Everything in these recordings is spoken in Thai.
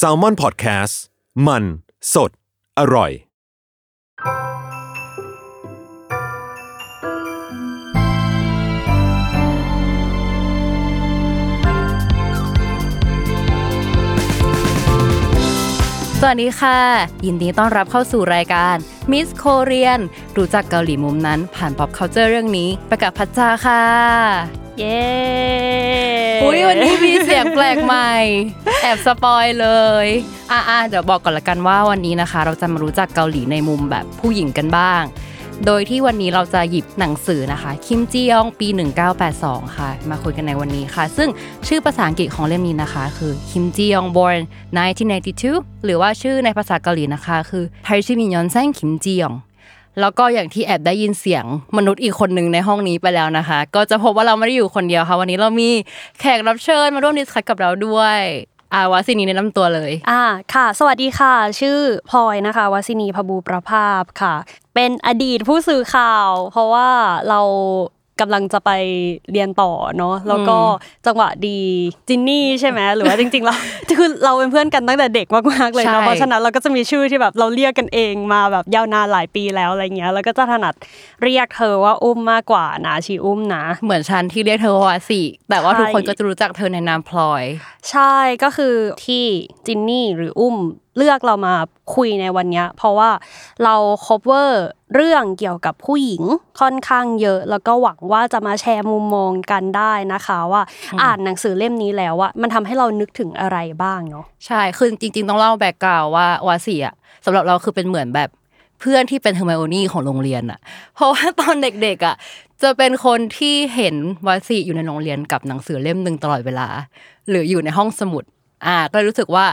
s a l m o n PODCAST มัน สด อร่อย สวัสดีค่ะ ยินดีต้อนรับเข้าสู่รายการ Miss Korean รู้จักเกาหลีมุมนั้น ผ่าน pop culture เรื่องนี้ไปกับพัชจาค่ะ เย้อุ้ยวันนี้มีเสียงแปลกใหม่ แอบสปอยเลย อะๆเดี๋ยวบอกก่อนละกันว่าวันนี้นะคะ เราจะมารู้จักเกาหลีในมุมแบบผู้หญิงกันบ้าง โดยที่วันนี้เราจะหยิบหนังสือนะคะ คิมจียองปี 1982 ค่ะ มาคุยกันในวันนี้ค่ะ ซึ่งชื่อภาษาอังกฤษของเล่มนี้นะคะ คือคิมจียอง born 1992 หรือว่าชื่อในภาษาเกาหลีนะคะ คือ팔십이년생 คิมจียอง แล้วก็อย่างที่แอบได้ยินเสียงมนุษย์อีกคนหนึ่งในห้องนี้ไปแล้วนะคะ ก็จะพบว่าเราไม่ได้อยู่คนเดียวค่ะ วันนี้เรามีแขกรับเชิญมาร่วม discuss กับเราด้วยอาวาสินีแนะนำตัวเลย อ่าค่ะ สวัสดีค่ะ ชื่อพลอยนะคะวาสินีพบูประภาพค่ะ เป็นอดีตผู้สื่อข่าว เพราะว่าเรา กำลังจะไปเรียนต่อเนาะแล้วก็จังหวะดีจินนี่ใช่ไหมหรือว่าจริงๆเราคือเราเป็นเพื่อนกันตั้งแต่เด็กมากๆเลยใช่เนาะเพราะฉะนั้นเราก็จะมีชื่อที่แบบเราเรียกกันเองมาแบบยาวนานหลายปีแล้วอะไรเงี้ยแล้วก็จะถนัดเรียกเธอว่าอุ้มมากกว่านะชีอุ้มนะ เหมือนฉันที่เรียกเธอว่าวาสิแต่ว่าใช่ทุกคนก็จะรู้จักเธอในนามพลอย ใช่ก็คือที่จินนี่หรืออุ้มเลือกเรามาคุยในวันนี้เพราะว่าเรา cover เรื่องเกี่ยวกับผู้หญิงค่อนข้างเยอะ แล้วก็หวังว่าจะมาแชร์มุมมองกันได้นะคะว่าอ่านหนังสือเล่มนี้แล้วว่ามันทำให้เรานึกถึงอะไรบ้างเนาะใช่คือจริง ๆ ต้องเล่าแบ็กกราวว่าวาสิอะสำหรับเราคือเป็นเหมือนแบบเพื่อนที่เป็นเฮอร์ไมโอนี่ของโรงเรียนอะเพราะว่าตอนเด็กๆอะจะเป็นคนที่เห็นวาสิอยู่ในโรงเรียนกับหนังสือเล่มหนึ่งตลอดเวลา หรืออยู่ในห้องสมุดอ่าก็รู้สึกว่า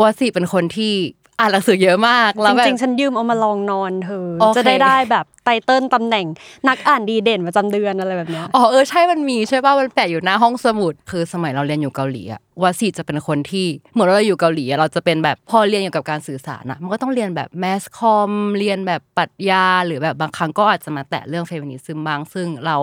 วาสิเป็นคนที่อ่านหนังสือเยอะมากแล้วแบบจริงๆฉันยืมเอามาลองนอนเธอโอเคจะได้ได้แบบ title ตำแหน่งนักอ่านดีเด่นประจำเดือนอะไรแบบเนี้ยอ๋อเออใช่มันมีใช่ป่ะมันแปะอยู่หน้าห้องสมุด คือสมัยเราเรียนอยู่เกาหลีอะวาสิจะเป็นคนที่เหมือนเราอยู่เกาหลีอะเราจะเป็นแบบพอเรียนเกี่ยวกับการสื่อสารอะมันก็ต้องเรียนแบบ mass comm เรียนแบบปรัชญาหรือแบบบางครั้งก็อาจจะมาแตะเรื่อง feminism บ้างซึ่งเรา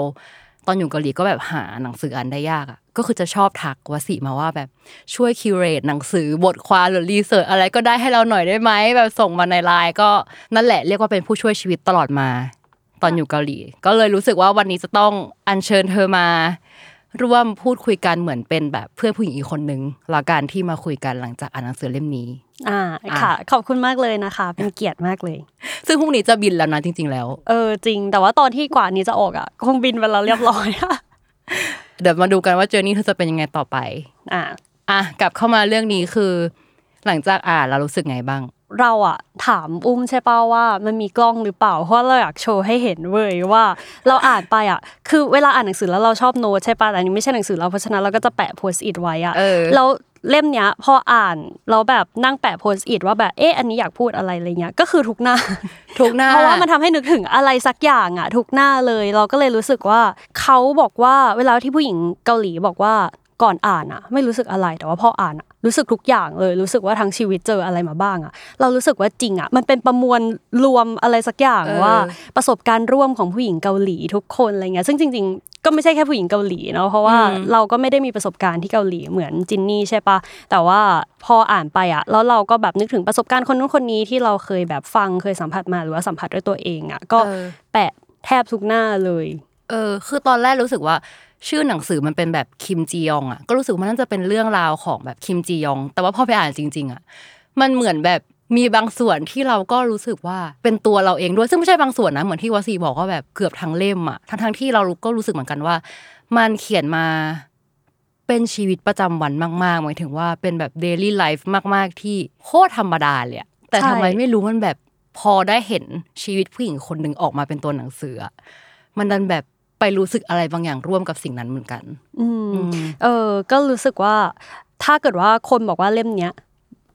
ตอนอยู่เกาหลีก็แบบหาหนังสืออ่านได้ยากอะก็คือจะชอบทักวสิมาว่าแบบช่วยคิวเรตหนังสือบทความหรือรีเสิร์ชอะไรก็ได้ให้เราหน่อยได้ไหมแบบส่งมาในไลน์ก็นั่นแหละเรียกว่าเป็นผู้ช่วยชีวิตตลอดมา ตอนอยู่เกาหลี ก็เลยรู้สึกว่าวันนี้จะต้องอัญเชิญเธอมา ร่วมพูดคุยกันเหมือนเป็นแบบเพื่อนผู้หญิงอีกคนนึงละการที่มาคุยกันหลังจากอ่านหนังสือเล่มนี้ อ่าค่ะ ขอบคุณมากเลยนะคะ เป็นเกียรติมากเลย ซึ่งพรุ่งนี้จะบินแล้วนะจริง ๆ แล้ว เออจริง แต่ว่าตอนที่กว่านี้จะออกอะคงบินไปแล้วเรียบร้อยเดี๋ยวมาดูกันว่าเจอร์นี่เธอจะเป็นยังไงต่อไป อ่าอะกลับเข้ามาเรื่องนี้คือ หลังจากอ่านเรารู้สึกไงบ้าง เราอะถามอุ้มใช่ป่าว่ามันมีกล้องหรือเปล่า เพราะเราอยากโชว์ให้เห็นเว้ยว่า เราอ่านไปอะคือเวลาอ่านหนังสือแล้วเราชอบโน้ตใช่ป่ะแต่อันนี้ไม่ใช่หนังสือเราเพราะฉะนั้นเราก็จะแปะโพสต์อิทไว้อะเออแล้ว เล่มเนี้ยพออ่านเราแบบนั่งแปะโพสต์อิทว่าแบบเอ๊ะอันนี้อยากพูดอะไรอะไรเงี้ยก็คือทุกหน้าทุกหน้าเพราะว่ามันทำให้นึกถึงอะไรสักอย่างอะทุกหน้าเลย เราก็เลยรู้สึกว่าเขาบอกว่าเวลาที่ผู้หญิงเกาหลีบอกว่า ก่อนอ่านอะไม่รู้สึกอะไรแต่ว่าพออ่านอะรู้สึกทุกอย่างเลย รู้สึกว่าทั้งชีวิตเจออะไรมาบ้างอะเรารู้สึกว่าจริงอะมันเป็นประมวลรวมอะไรสักอย่างเออว่าประสบการณ์ร่วมของผู้หญิงเกาหลีทุกคนอะไรเงี้ยซึ่งจริง ๆ ก็ไม่ใช่แค่ผู้หญิงเกาหลีเนาะเพราะว่าเราก็ไม่ได้มีประสบการณ์ที่เกาหลีเหมือนจินนี่ใช่ปะแต่ว่าพออ่านไปอะแล้วเราก็แบบนึกถึงประสบการณ์คนนู้นคนนี้ที่เราเคยแบบฟังเคยสัมผัสมาหรือว่าสัมผัสด้วยตัวเองอะก็เออแปะแทบทุกหน้าเลยเออคือตอนแรกรู้สึกว่า ชื่อหนังสือมันเป็นแบบคิมจียองอะก็รู้สึกว่ามันน่าจะเป็นเรื่องราวของแบบคิมจียอง แต่ว่าพอไปอ่านจริง ๆอะมันเหมือนแบบมีบางส่วนที่เราก็รู้สึกว่าเป็นตัวเราเองด้วยซึ่งไม่ใช่บางส่วนนะเหมือนที่วสีบอกว่าแบบเกือบทั้งเล่มอะทั้งๆที่เราก็รู้สึกเหมือนกันว่า มันเขียนมาเป็นชีวิตประจำวันมากๆหมายถึงว่าเป็นแบบเดลี่ไลฟ์มาก ๆ ที่โคตรธรรมดาเลยแต่ใช่ทำไมไม่รู้มันแบบพอได้เห็นชีวิตผู้หญิงคนหนึ่งออกมาเป็นตัวหนังสือ มันดันแบบ ไปรู้สึกอะไรบางอย่างร่วมกับสิ่งนั้นเหมือนกันอืมอืมเออ ก็รู้สึกว่า ถ้าเกิดว่าคนบอกว่าเล่มเนี้ย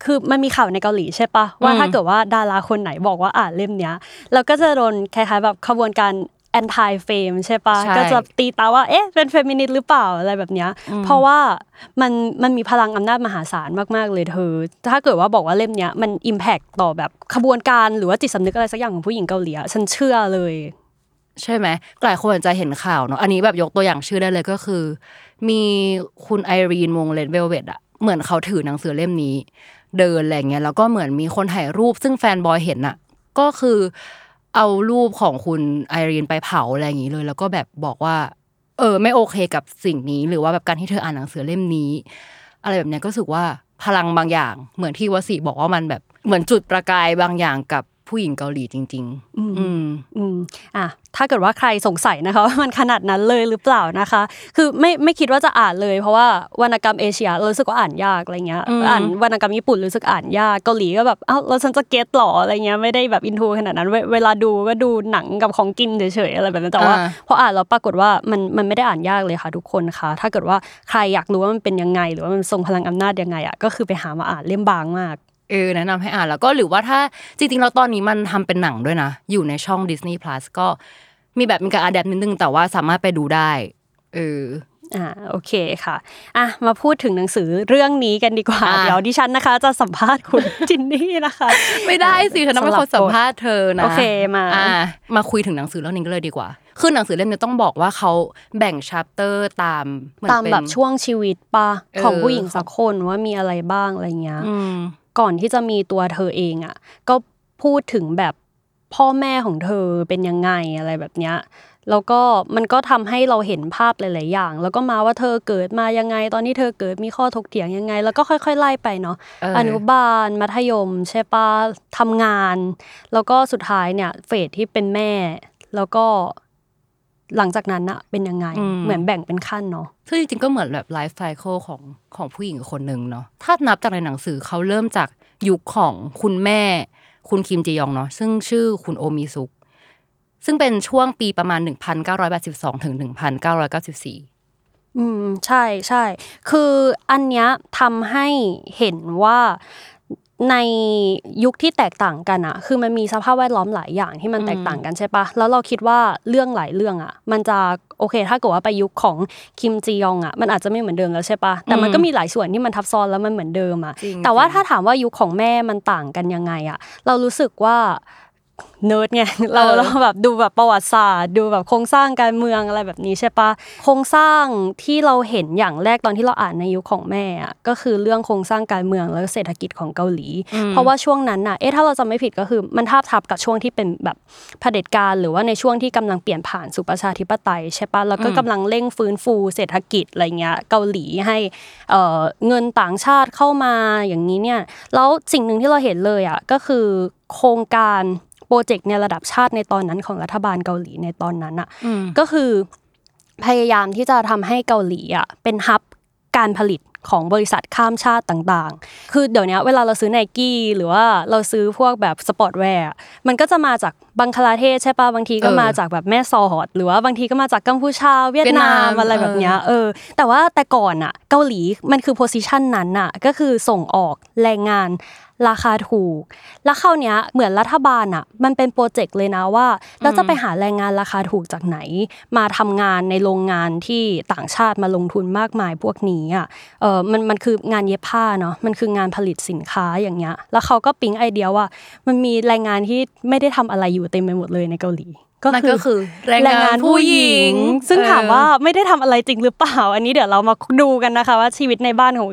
คือมันมีข่าวในเกาหลีใช่ปะว่าอืมถ้าเกิดว่าดาราคนไหนบอกว่าอ่านเล่มเนี้ยเราก็จะโดนคล้ายๆแบบขบวนการ anti fame ใช่ปะใช่ก็จะตีตาว่าเอ๊ะเป็นเฟมินิสต์หรือเปล่าอะไรแบบเนี้ยเพราะว่ามันมันมีพลังอำนาจมหาศาลมากๆเลยเธอ ถ้าเกิดว่าบอกว่าเล่มเนี้ยมัน impact ต่อแบบขบวนการหรือว่าจิตสำนึกอะไรสักอย่างของผู้หญิงเกาหลีอะฉันเชื่อเลย ใช่ไหมหลายคนอาจจะเห็นข่าวเนาะอันนี้แบบยกตัวอย่างชื่อได้เลยก็คือ มีคุณไอรีนวงเลนเวลเวดอะเหมือนเขาถือหนังสือเล่มนี้ เดินอะไรเงี้ยแล้วก็เหมือนมีคนถ่ายรูปซึ่งแฟนบอยเห็นอะก็คือเอารูปของคุณไอรีนไปเผาอะไรอย่างนี้เลย แล้วก็แบบบอกว่า เออ ไม่โอเคกับสิ่งนี้ หรือว่าแบบการที่เธออ่านหนังสือเล่มนี้ อะไรแบบเนี้ยก็รู้สึกว่าพลังบางอย่าง เหมือนที่วสีบอกว่ามันแบบเหมือนจุดประกายบางอย่างกับ ผู้หญิงเกาหลีจริง ๆ อืมอืมอะถ้าเกิดว่าใครสงสัยนะคะว่ามันขนาดนั้นเลยหรือเปล่านะคะ คือไม่ไม่คิดว่าจะอ่านเลย เพราะว่าวรรณกรรมเอเชียเรารู้สึกว่าอ่านยากอะไรเงี้ยอืมอ่านวรรณกรรมญี่ปุ่นรู้สึกอ่านยากเกาหลีก็แบบอ้าวแล้วฉันจะเก็ตหรออะไรเงี้ยไม่ได้แบบอินทูขนาดนั้น เวเวลาดูก็ดูหนังกับของกินเฉยๆอะไรแบบนั้นแต่ว่าอ่าพออ่านแล้วปรากฏว่ามันมันไม่ได้อ่านยากเลยค่ะทุกคนค่ะ ถ้าเกิดว่าใครอยากรู้ว่ามันเป็นยังไง หรือว่ามันทรงพลังอำนาจยังไงอะก็คือไปหามาอ่านเล่มบางมาก เออแนะนำให้อ่านแล้วก็หรือว่าถ้าจริงๆแล้วตอนนี้มันทำเป็นหนังด้วยนะ อยู่ในช่อง Disney Plus ก็มีแบบมีการอัดแอปนิดนึงแต่ว่าสามารถไปดูได้เอออ่าโอเคค่ะอะมาพูดถึงหนังสือเรื่องนี้กันดีกว่าอะเดี๋ยวดิฉันนะคะ จะสัมภาษณ์คุณจินนี่นะคะ ไม่ได้สิฉันต้องเป็นคนสัมภาษณ์เธอนะโอเคมาอ่ามาคุยถึงหนังสือเรื่องนี้กันเลยดีกว่าคือหนังสือเล่มนี้ต้องบอกว่าเขาแบ่งชัปเตอร์ตามเหอนตามเป็นแบบช่วงชีวิตปะเออของผู้หญิงสักคนว่ามีอะไรบ้างอะไรเงี้ยอืม ก่อนที่จะมีตัวเธอเองอะก็พูดถึงแบบพ่อแม่ของเธอเป็นยังไงอะไรแบบเนี้ยแล้วก็มันก็ทำให้เราเห็นภาพหลาย ๆ อย่าง แล้วก็มาว่าเธอเกิดมายังไง ตอนที่เธอเกิดมีข้อถกเถียงยังไง แล้วก็ค่อย ๆ ไล่ไปเนาะเออออนุบาลมัธยมใช่ปะทำงาน แล้วก็สุดท้ายเนี่ยเฟสที่เป็นแม่ แล้วก็ หลังจากนั้นอะเป็นยังไง เหมือนแบ่งเป็นขั้นเนาะซึ่งจริงๆก็เหมือนแบบไลฟ์ไซเคิลของของผู้หญิงคนหนึ่งเนาะถ้านับจากในหนังสือเขาเริ่มจากยุคของคุณแม่ คุณคิมจียองเนาะซึ่งชื่อคุณโอมิซุกซึ่งเป็นช่วงปีประมาณ 1982ถึง1994 อืมใช่ใช่คืออันเนี้ยทำให้เห็นว่า ในยุคที่แตกต่างกันอะคือมันมีสภาพแวดล้อมหลายอย่างที่มันแตกต่างกันใช่ปะแล้วเราคิดว่าเรื่องหลายเรื่องอะมันจะโอเค ถ้าเกิดว่าไปยุคของคิมจียองอะมันอาจจะไม่เหมือนเดิมแล้วใช่ปะแต่มันก็มีหลายส่วนที่มันทับซ้อนแล้วมันเหมือนเดิมอะจริงแต่ว่าจริงถ้าถามว่ายุคของแม่มันต่างกันยังไงอะเรารู้สึกว่า เนิร์ดไงเราเออเราแบบดูแบบประวัติศาสตร์ ดูแบบโครงสร้างการเมืองอะไรแบบนี้ใช่ปะโครงสร้างที่เราเห็นอย่างแรกตอนที่เราอ่านในยุคของแม่อะก็คือเรื่องโครงสร้างการเมืองแล้วก็เศรษฐกิจของเกาหลี เพราะว่าช่วงนั้นน่ะเอ๊ะถ้าเราจำไม่ผิดก็คือมันทาบทับกับช่วงที่เป็นแบบเผด็จการหรือว่าในช่วงที่กำลังเปลี่ยนผ่านสู่ประชาธิปไตยใช่ปะแล้วก็กำลังเร่งฟื้นฟูเศรษฐกิจอะไรเงี้ยเกาหลีให้เอ่อเงินต่างชาติเข้ามาอย่างนี้เนี่ยแล้วสิ่งหนึ่งที่เราเห็นเลยอะก็คือโครงการโป รเจกต์ในระดับชาติในตอนนั้นของรัฐบาลเกาหลีในตอนนั้นอะก็คือพยายามที่จะทำให้เกาหลีอะเป็น hub การผลิตของบริษัทข้ามชาติต่างๆ คือเดี๋ยวนี้เวลาเราซื้อไนกี้หรือว่าเราซื้อพวกแบบ sportswear อะมันก็จะมาจากบังคลาเทศใช่ปะบางทีก็เออมาจากแบบแม่สอดหรือว่าบางทีก็มาจากกัมพูชาเวียดเวียดนานามมอะไรแบบเนี้ยเออ แต่ว่าแต่ก่อนอะ เกาหลีมันคือ position นั้นอะก็คือส่งออกแรงงาน ราคาถูก แล้วคราวเนี้ยเหมือนรัฐบาลอะมันเป็น project เลยนะว่าเราจะไปหาแรงงานราคาถูกจากไหน มาทำงานในโรงงานที่ต่างชาติมาลงทุนมากมายพวกนี้อะเออมันมันคืองานเย็บผ้าเนาะมันคืองานผลิตสินค้าอย่างเงี้ยแล้วเขาก็ปิ๊งไอเดียว่า มันมีแรงงานที่ไม่ได้ทำอะไรอยู่เต็มไปหมดเลยในเกาหลีนั่น ก็คือแรงงานผู้หญิง ซึ่งเออถามว่าไม่ได้ทำอะไรจริงหรือเปล่า อันนี้เดี๋ยวเรามาดูกันนะคะ ว่าชีวิตในบ้านของ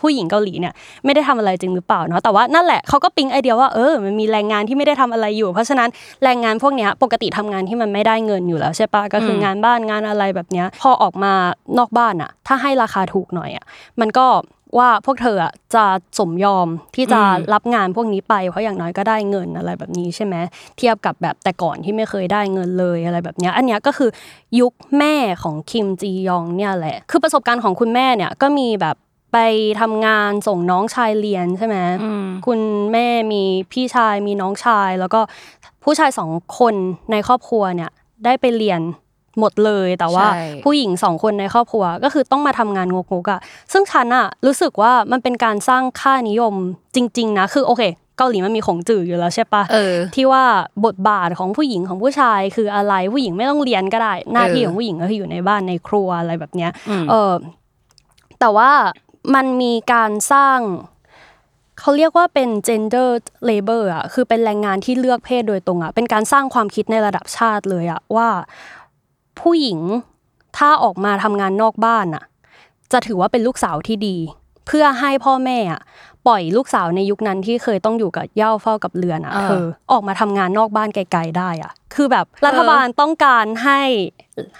ผู้หญิงเกาหลีเนี่ยไม่ได้ทำอะไรจริงหรือเปล่าเนาะแต่ว่านั่นแหละเขาก็ปิ๊งไอเดียว่าเออมันมีแรงงานที่ไม่ได้ทำอะไรอยู่ เพราะฉะนั้นแรงงานพวกเนี้ยปกติทำงานที่มันไม่ได้เงินอยู่แล้วใช่ปะก็คือองานบ้านงานอะไรแบบเนี้ยพอออกมานอกบ้านอะถ้าให้ราคาถูกหน่อยอะมันก็ ว่าพวกเธออะจะสมยอมที่จะอืมรับงานพวกนี้ไป เพราะอย่างน้อยก็ได้เงินอะไรแบบนี้ใช่ไหมเทียบกับแบบแต่ก่อนที่ไม่เคยได้เงินเลยอะไรแบบเนี้ยอันเนี้ยก็คือยุคแม่ของคิมจียองเนี่ยแหละ คือประสบการณ์ของคุณแม่เนี่ยก็มีแบบไปทำงานส่งน้องชายเรียนใช่ไหมอืมคุณแม่มีพี่ชายมีน้องชาย แล้วก็ผู้ชายสองคนในครอบครัวเนี่ยได้ไปเรียน หมดเลยแต่ว่าใช่ผู้หญิงสองคนในครอบครัวก็คือต้องมาทำงานงกๆอะซึ่งฉันอะรู้สึกว่ามันเป็นการสร้างค่านิยมจริง ๆ นะ คือโอเคเกาหลีมันมีของจื่ออยู่แล้วใช่ปะเออที่ว่าบทบาทของผู้หญิงของผู้ชาย คืออะไรผู้หญิงไม่ต้องเรียนก็ได้ หน้าที่ของผู้หญิงก็คืออยู่ในบ้านในครัวอะไรแบบเนี้ยอืมเออแต่ว่ามันมีการสร้างเขาเรียกว่าเป็น gender labor อะคือเป็นแรงงานที่เลือกเพศโดยตรงอะเป็นการสร้างความคิดในระดับชาติเลยอะว่า ผู้หญิงถ้าออกมาทำงานนอกบ้านอะจะถือว่าเป็นลูกสาวที่ดี เพื่อให้พ่อแม่อะปล่อยลูกสาวในยุคนั้นที่เคยต้องอยู่กับเหย่าเฝ้ากับเรือนอะอ่าเธอออกมาทำงานนอกบ้านไกล ๆ ได้อะคือแบบรัฐบาลต้องการให้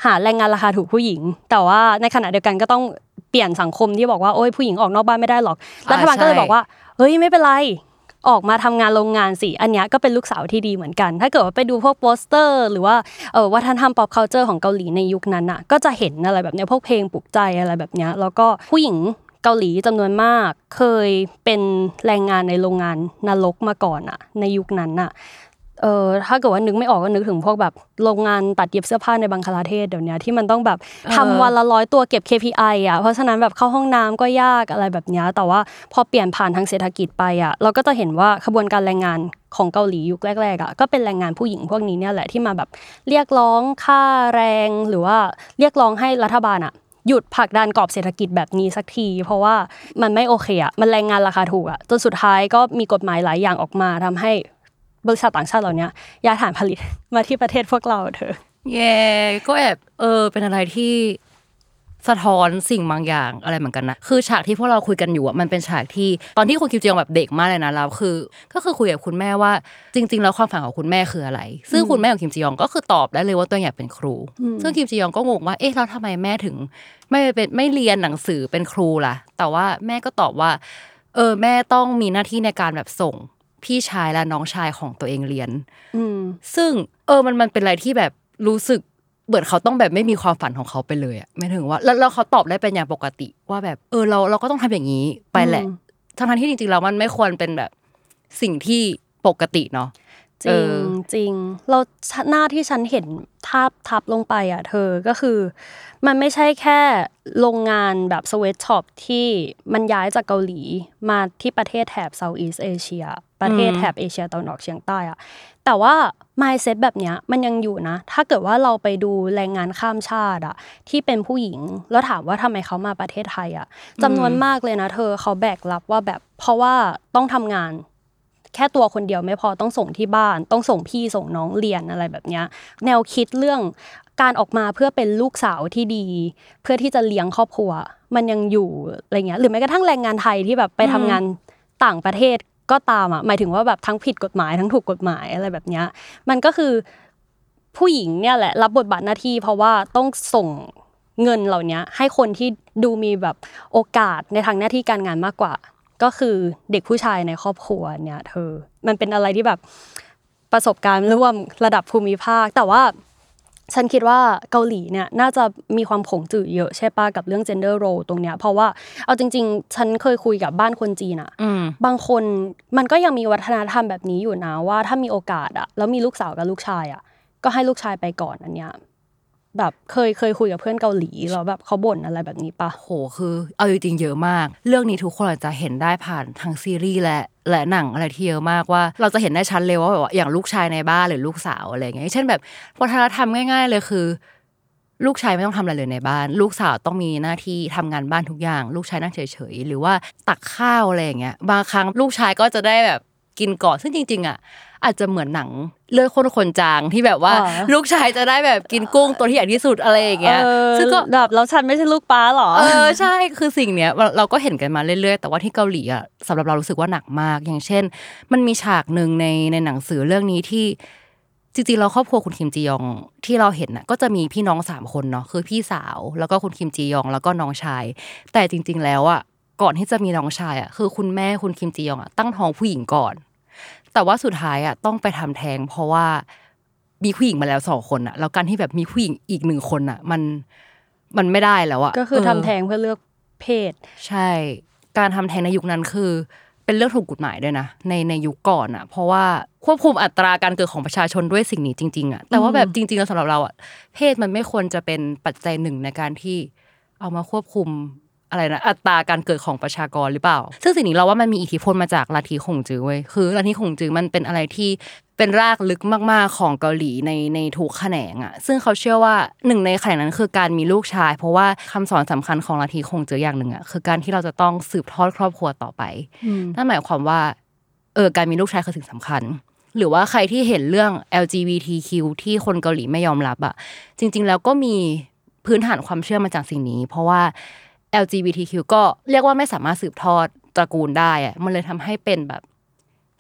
หาแรงงานราคาถูกผู้หญิง แต่ว่าในขณะเดียวกันก็ต้องเปลี่ยนสังคมที่บอกว่าโอ้ยผู้หญิงออกนอกบ้านไม่ได้หรอกรัฐบาลก็เลยบอกว่าเฮ้ยไม่เป็นไร ออกมาทำงานโรงงานสิอันนี้ก็เป็นลูกสาวที่ดีเหมือนกัน ถ้าเกิดว่าไปดูพวกโปสเตอร์ หรือว่าเออวัฒนธรรม pop culture ของเกาหลีในยุคนั้นอะก็จะเห็นอะไรแบบเนี้ยพวกเพลงปลุกใจอะไรแบบเนี้ยแล้วก็ผู้หญิงเกาหลีจำนวนมากเคยเป็นแรงงานในโรงงานนรกมาก่อนอะ ในยุคนั้นอะ เออถ้าเกิดว่านึกไม่ออกก็นึกถึงพวกแบบโรงงานตัดเย็บเสื้อผ้าในบังคลาเทศเดี๋ยวนี้ที่มันต้องแบบทำวันละร้อยตัวเก็บ KPI อะเพราะฉะนั้นแบบเข้าห้องน้ำก็ยากอะไรแบบนี้แต่ว่าพอเปลี่ยนผ่านทางเศรษฐกิจไปอะเราก็จะเห็นว่าขบวนการแรงงานของเกาหลียุคแรกๆอะก็เป็นแรงงานผู้หญิงพวกนี้เนี่ยแหละที่มาแบบเรียกร้องค่าแรงหรือว่าเรียกร้องให้รัฐบาลอะหยุดผลักดันกรอบเศรษฐกิจแบบนี้สักที เพราะว่ามันไม่โอเคอะมันแรงงานราคาถูกอะจนสุดท้ายก็มีกฎหมายหลายอย่างออกมาทำให้ บริษัทต่างชาติเหล่านี้ย้ายฐานผลิตมาที่ประเทศพวกเราเถอะแย่ก็แอบเออ เป็นอะไรที่สะท้อนสิ่งบางอย่างอะไรเหมือนกันนะ คือฉากที่พวกเราคุยกันอยู่อะมันเป็นฉากที่ตอนที่คุณคิวเจียงแบบเด็กมากเลยนะแล้วคือ ก็คือคุยกับคุณแม่ว่า จริง ๆ แล้วความฝันของคุณแม่คืออะไร ซึ่งคุณแม่ของคิมจียองก็คือตอบได้เลยว่าตัวเองอยากเป็นครู ซึ่งคิมจียองก็งงว่าเอ๊ะแล้วทำไมแม่ถึง ไม่เป็นไม่เรียนหนังสือเป็นครูล่ะ แต่ว่าแม่ก็ตอบว่า เออแม่ต้องมีหน้าที่ในการแบบส่ง พี่ชายและน้องชายของตัวเองเรียนอืมซึ่งเออมันมันเป็นอะไรที่แบบรู้สึกเหมือนเขาต้องแบบไม่มีความฝันของเขาไปเลยอะไม่ถึงว่า แล้วแล้วเขาตอบได้เป็นอย่างปกติ ว่าแบบ เออเราเราก็ต้องทำอย่างนี้ไปแหละอืมทั้งๆที่จริงๆแล้วมันไม่ควรเป็นแบบสิ่งที่ปกติเนาะ จริงจริงเราหน้าที่ฉันเห็นทาบทับลงไปอะเธอก็คือ มันไม่ใช่แค่โรงงานแบบสเวตช็อปที่มันย้ายจากเกาหลีมาที่ประเทศแถบเซาท์อีสเอเชียประเทศแถบเอเชียตะวันออกเฉียงใต้อะแต่ว่า mindset แบบเนี้ยมันยังอยู่นะ ถ้าเกิดว่าเราไปดูแรงงานข้ามชาติอะที่เป็นผู้หญิงแล้วถามว่าทำไมเขามาประเทศไทยอะจำนวนมากเลยนะ เธอเขาแบกรับว่าแบบเพราะว่าต้องทำงาน แค่ตัวคนเดียวไม่พอต้องส่งที่บ้าน ต้องส่งพี่ส่งน้องเรียนอะไรแบบเนี้ยแนวคิดเรื่องการออกมาเพื่อเป็นลูกสาวที่ดี เพื่อที่จะเลี้ยงครอบครัว มันยังอยู่อะไรเงี้ยหรือแม้กระทั่งแรงงานไทยที่แบบไปทำงานต่างประเทศก็ตามอะหมายถึงว่าแบบทั้งผิดกฎหมายทั้งถูกกฎหมายอะไรแบบเนี้ยมันก็คือผู้หญิงเนี่ยแหละรับบทบาทหน้าที่ เพราะว่าต้องส่งเงินเหล่านี้ให้คนที่ดูมีแบบโอกาสในทางหน้าที่การงานมากกว่า ก็คือเด็กผู้ชายในครอบครัวเนี่ยเธอ มันเป็นอะไรที่แบบประสบการณ์ร่วมระดับภูมิภาค แต่ว่าฉันคิดว่าเกาหลีเนี่ยน่าจะมีความผงจืดเยอะใช่ปะกับเรื่อง gender role ตรงเนี้ยเพราะว่าเอาจริง ๆ ฉันเคยคุยกับบ้านคนจีนอะอืมบางคนมันก็ยังมีวัฒนธรรมแบบนี้อยู่นะว่าถ้ามีโอกาสอะแล้วมีลูกสาวกับลูกชายอะก็ให้ลูกชายไปก่อนอันเนี้ย แบบเคยเคยคุยกับเพื่อนเกาหลีแล้วแบบเขาบ่นอะไรแบบนี้ปะโหคือ เอาจริงๆเยอะมาก เรื่องนี้ทุกคนอาจจะเห็นได้ผ่านทางซีรีส์และและหนังอะไรที่เยอะมากว่า เราจะเห็นได้ชัดเลยว่าแบบว่าอย่างลูกชายในบ้านหรือลูกสาวอะไรอย่างเงี้ยเช่นแบบวัฒนธรรมง่าย ๆ เลยคือ ลูกชายไม่ต้องทำอะไรเลยในบ้าน ลูกสาวต้องมีหน้าที่ทำงานบ้านทุกอย่าง ลูกชายนั่งเฉยๆหรือว่าตักข้าวอะไรอย่างเงี้ยบางครั้งลูกชายก็จะได้แบบกินก่อนซึ่งจริง ๆ อะ อาจจะเหมือนหนังเลือดข้นคนจางที่แบบว่าอ๋อลูกชายจะได้แบบกินกุ้งตัวที่ใหญ่ที่สุดอะไรอย่างเงี้ยเออซึ่งก็แบบแล้วฉันไม่ใช่ลูกป้าหรอเออใช่คือสิ่งเนี้ยเราเราก็เห็นกันมาเรื่อยๆ แต่ว่าที่เกาหลีอะสำหรับเรารู้สึกว่าหนักมากอย่างเช่น มันมีฉากหนึ่งในในหนังสือเรื่องนี้ที่จริงๆเราครอบครัวคุณคิมจียองที่เราเห็นน่ะก็จะมีพี่น้องสามคนเนาะคือพี่สาวแล้วก็คุณคิมจียองแล้วก็น้องชาย แต่จริง ๆ แล้วอะก่อนที่จะมีน้องชายอะคือคุณแม่คุณคิมจียองอะตั้งท้องผู้หญิงก่อน แต่ว่าสุดท้ายอะต้องไปทำแท้ง เพราะว่ามีผู้หญิงมาแล้วสองคนอะแล้วการที่แบบมีผู้หญิงอีกหนึ่งคนอะ มันมันไม่ได้แล้วอะก็คือเทำแท้งเพื่อเลือกเพศ ใช่ การทำแท้งในยุคนั้นคือ เป็นเรื่องถูกกฎหมายด้วยนะในในยุคก่อนอะ เพราะว่าควบคุมอัตราการเกิดของประชาชนด้วยสิ่งนี้จริง ๆอะแต่ว่าแบบจริงๆแล้วสำหรับเราอะเพศมันไม่ควรจะเป็นปัจจัยหนึ่งในการที่เอามาควบคุม อะไรนะอัตราการเกิดของประชากรหรือเปล่า ซึ่งสิ่งนี้เราว่ามันมีอิทธิพลมาจากลัทธิขงจื้อเว้ยคือลัทธิขงจื้อมันเป็นอะไรที่เป็นรากลึกมาก ๆ ของเกาหลีในในทุกแขนงอะ ซึ่งเขาเชื่อว่าหนึ่งในแขนงนั้นคือการมีลูกชาย เพราะว่าคำสอนสำคัญของลัทธิขงจื้ออย่างหนึ่งอะคือการที่เราจะต้องสืบทอดครอบครัวต่อไปนั่นหมายความว่าเออการมีลูกชายคือสิ่งสำคัญ หรือว่าใครที่เห็นเรื่อง LGBTQ ที่คนเกาหลีไม่ยอมรับอะจริง ๆ แล้วก็มีพื้นฐานความเชื่อมาจากสิ่งนี้ เพราะว่า LGBTQ ก็เรียกว่าไม่สามารถสืบทอดตระกูลได้อะมันเลยทำให้เป็นแบบ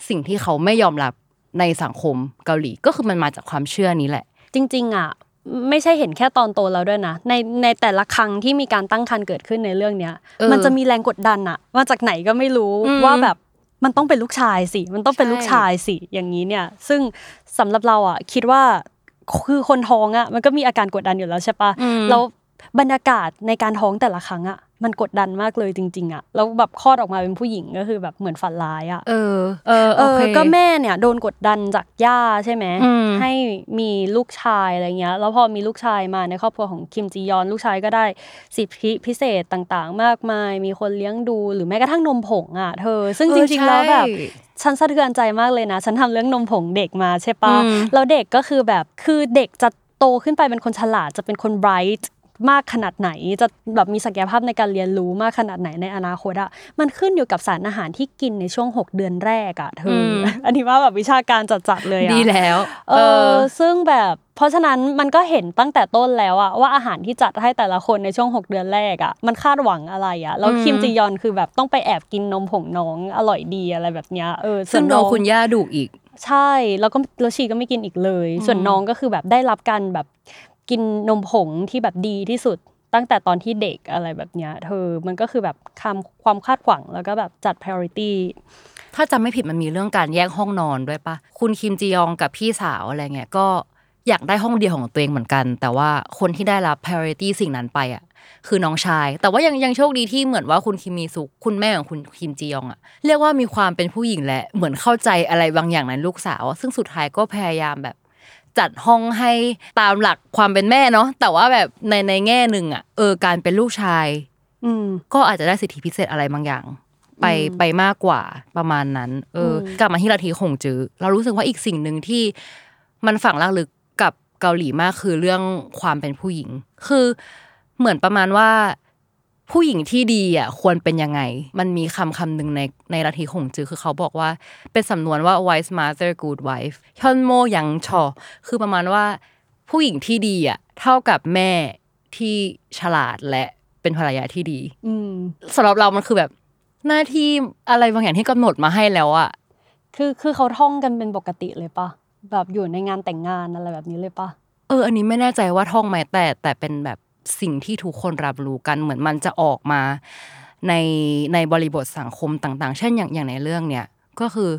สิ่งที่เขาไม่ยอมรับในสังคมเกาหลี ก็คือมันมาจากความเชื่อนี้แหละ จริง ๆ อะ ไม่ใช่เห็นแค่ตอนโตแล้วด้วยนะ ในในแต่ละครั้งที่มีการตั้งครรภ์เกิดขึ้นในเรื่องเนี้ยเออมันจะมีแรงกดดันอะมาจากไหนก็ไม่รู้อืมว่าแบบมันต้องเป็นลูกชายสิ มันต้องเป็นใช่ลูกชายสิ อย่างนี้เนี่ย ซึ่งสำหรับเราอะคิดว่าคือคนท้องอะมันก็มีอาการกดดันอยู่แล้วใช่ปะอืมแล้วบรรยากาศในการท้องแต่ละครั้งอะ มันกดดันมากเลยจริง ๆอะแล้วแบบคลอดออกมาเป็นผู้หญิงก็คือแบบเหมือนฝันร้ายอะเออ เออเอโออเคก็แม่เนี่ยโดนกดดันจากย่าใช่ไหมอืมให้มีลูกชายอะไรเงี้ย แล้วพอมีลูกชายมาในครอบครัวของคิมจียอนลูกชายก็ได้สิทธิพิเศษต่างๆ มากมาย มีคนเลี้ยงดูหรือแม้กระทั่งนมผงอะเธอ ซึ่งจริง ๆ แล้วแบบเออใช่ฉันสะเทือนใจมากเลยนะ ฉันทำเรื่องนมผงเด็กมาใช่ปะอืมแล้วเด็กก็คือแบบคือเด็กจะโตขึ้นไปเป็นคนฉลาดจะเป็นคน bright มากขนาดไหน จะแบบมีศักยภาพในการเรียนรู้มากขนาดไหนในอนาคตอะมันขึ้นอยู่กับสารอาหารที่กินในช่วง 6 เดือนแรกอะเธออมอันนี้ว่าแบบวิชาการจัดๆเลยอะดีแล้วเออซึ่งแบบเพราะฉะนั้นมันก็เห็นตั้งแต่ต้นแล้วอะว่าอาหารที่จัดให้แต่ละคนในช่วง 6 เดือนแรกอะมันคาดหวังอะไรอะแล้วอืมคิมจียอนคือแบบต้องไปแอบกินนมผงน้องอร่อยดีอะไรแบบเนี้ยเออซึ่งวโดนคุณย่าดุอีก ใช่แล้วก็แล้วชีก็ไม่กินอีกเลย ส่วนน้องก็คือแบบได้รับการแบบ กินนมผงที่แบบดีที่สุดตั้งแต่ตอนที่เด็กอะไรแบบเนี้ยเธอมันก็คือแบบความความคาดหวังแล้วก็แบบจัด priority ถ้าจำไม่ผิดมันมีเรื่องการแยกห้องนอนด้วยปะคุณคิมจียองกับพี่สาวอะไรเงี้ยก็อยากได้ห้องเดียวของตัวเองเหมือนกัน แต่ว่าคนที่ได้รับ priority สิ่งนั้นไปอะคือน้องชาย แต่ว่ายังยังโชคดีที่เหมือนว่าคุณคิมมีสุขคุณแม่ของคุณคิมจียองอะเรียกว่ามีความเป็นผู้หญิงและเหมือนเข้าใจอะไรบางอย่างในลูกสาว ซึ่งสุดท้ายก็พยายามแบบ จัดห้องให้ตามหลักความเป็นแม่เนาะแต่ว่าแบบในในแง่หนึ่งอะเออการเป็นลูกชาย อืมก็อาจจะได้สิทธิพิเศษอะไรบางอย่าง ไปไปมากกว่าประมาณนั้น เอออกลับมาที่ลัทธิคงจื้อเรารู้สึกว่าอีกสิ่งหนึ่งที่มันฝังรากลึกกับเกาหลีมากคือเรื่องความเป็นผู้หญิง คือเหมือนประมาณว่า ผู้หญิงที่ดีอะควรเป็นยังไง มันมีคำคำหนึ่งในในลัทธิคงจื้อคือเขาบอกว่าเป็นสำนวนว่า wise mother good wife ฮอนโมยังชอ คือประมาณว่าผู้หญิงที่ดีอะเท่ากับแม่ที่ฉลาดและเป็นภรรยาที่ดีอืมสำหรับเรามันคือแบบหน้าที่อะไรบางอย่างที่กำหนดมาให้แล้วอะคือคือเขาท่องกันเป็นปกติเลยปะแบบอยู่ในงานแต่งงานอะไรแบบนี้เลยปะเออ อันนี้ไม่แน่ใจว่าท่องไหมแต่แต่เป็นแบบ สิ่งที่ทุกคนรับรู้กันเหมือนมันจะออกมา ในในบริบทสังคมต่างๆ เช่นอย่างอย่างในเรื่องเนี้ยก็คือ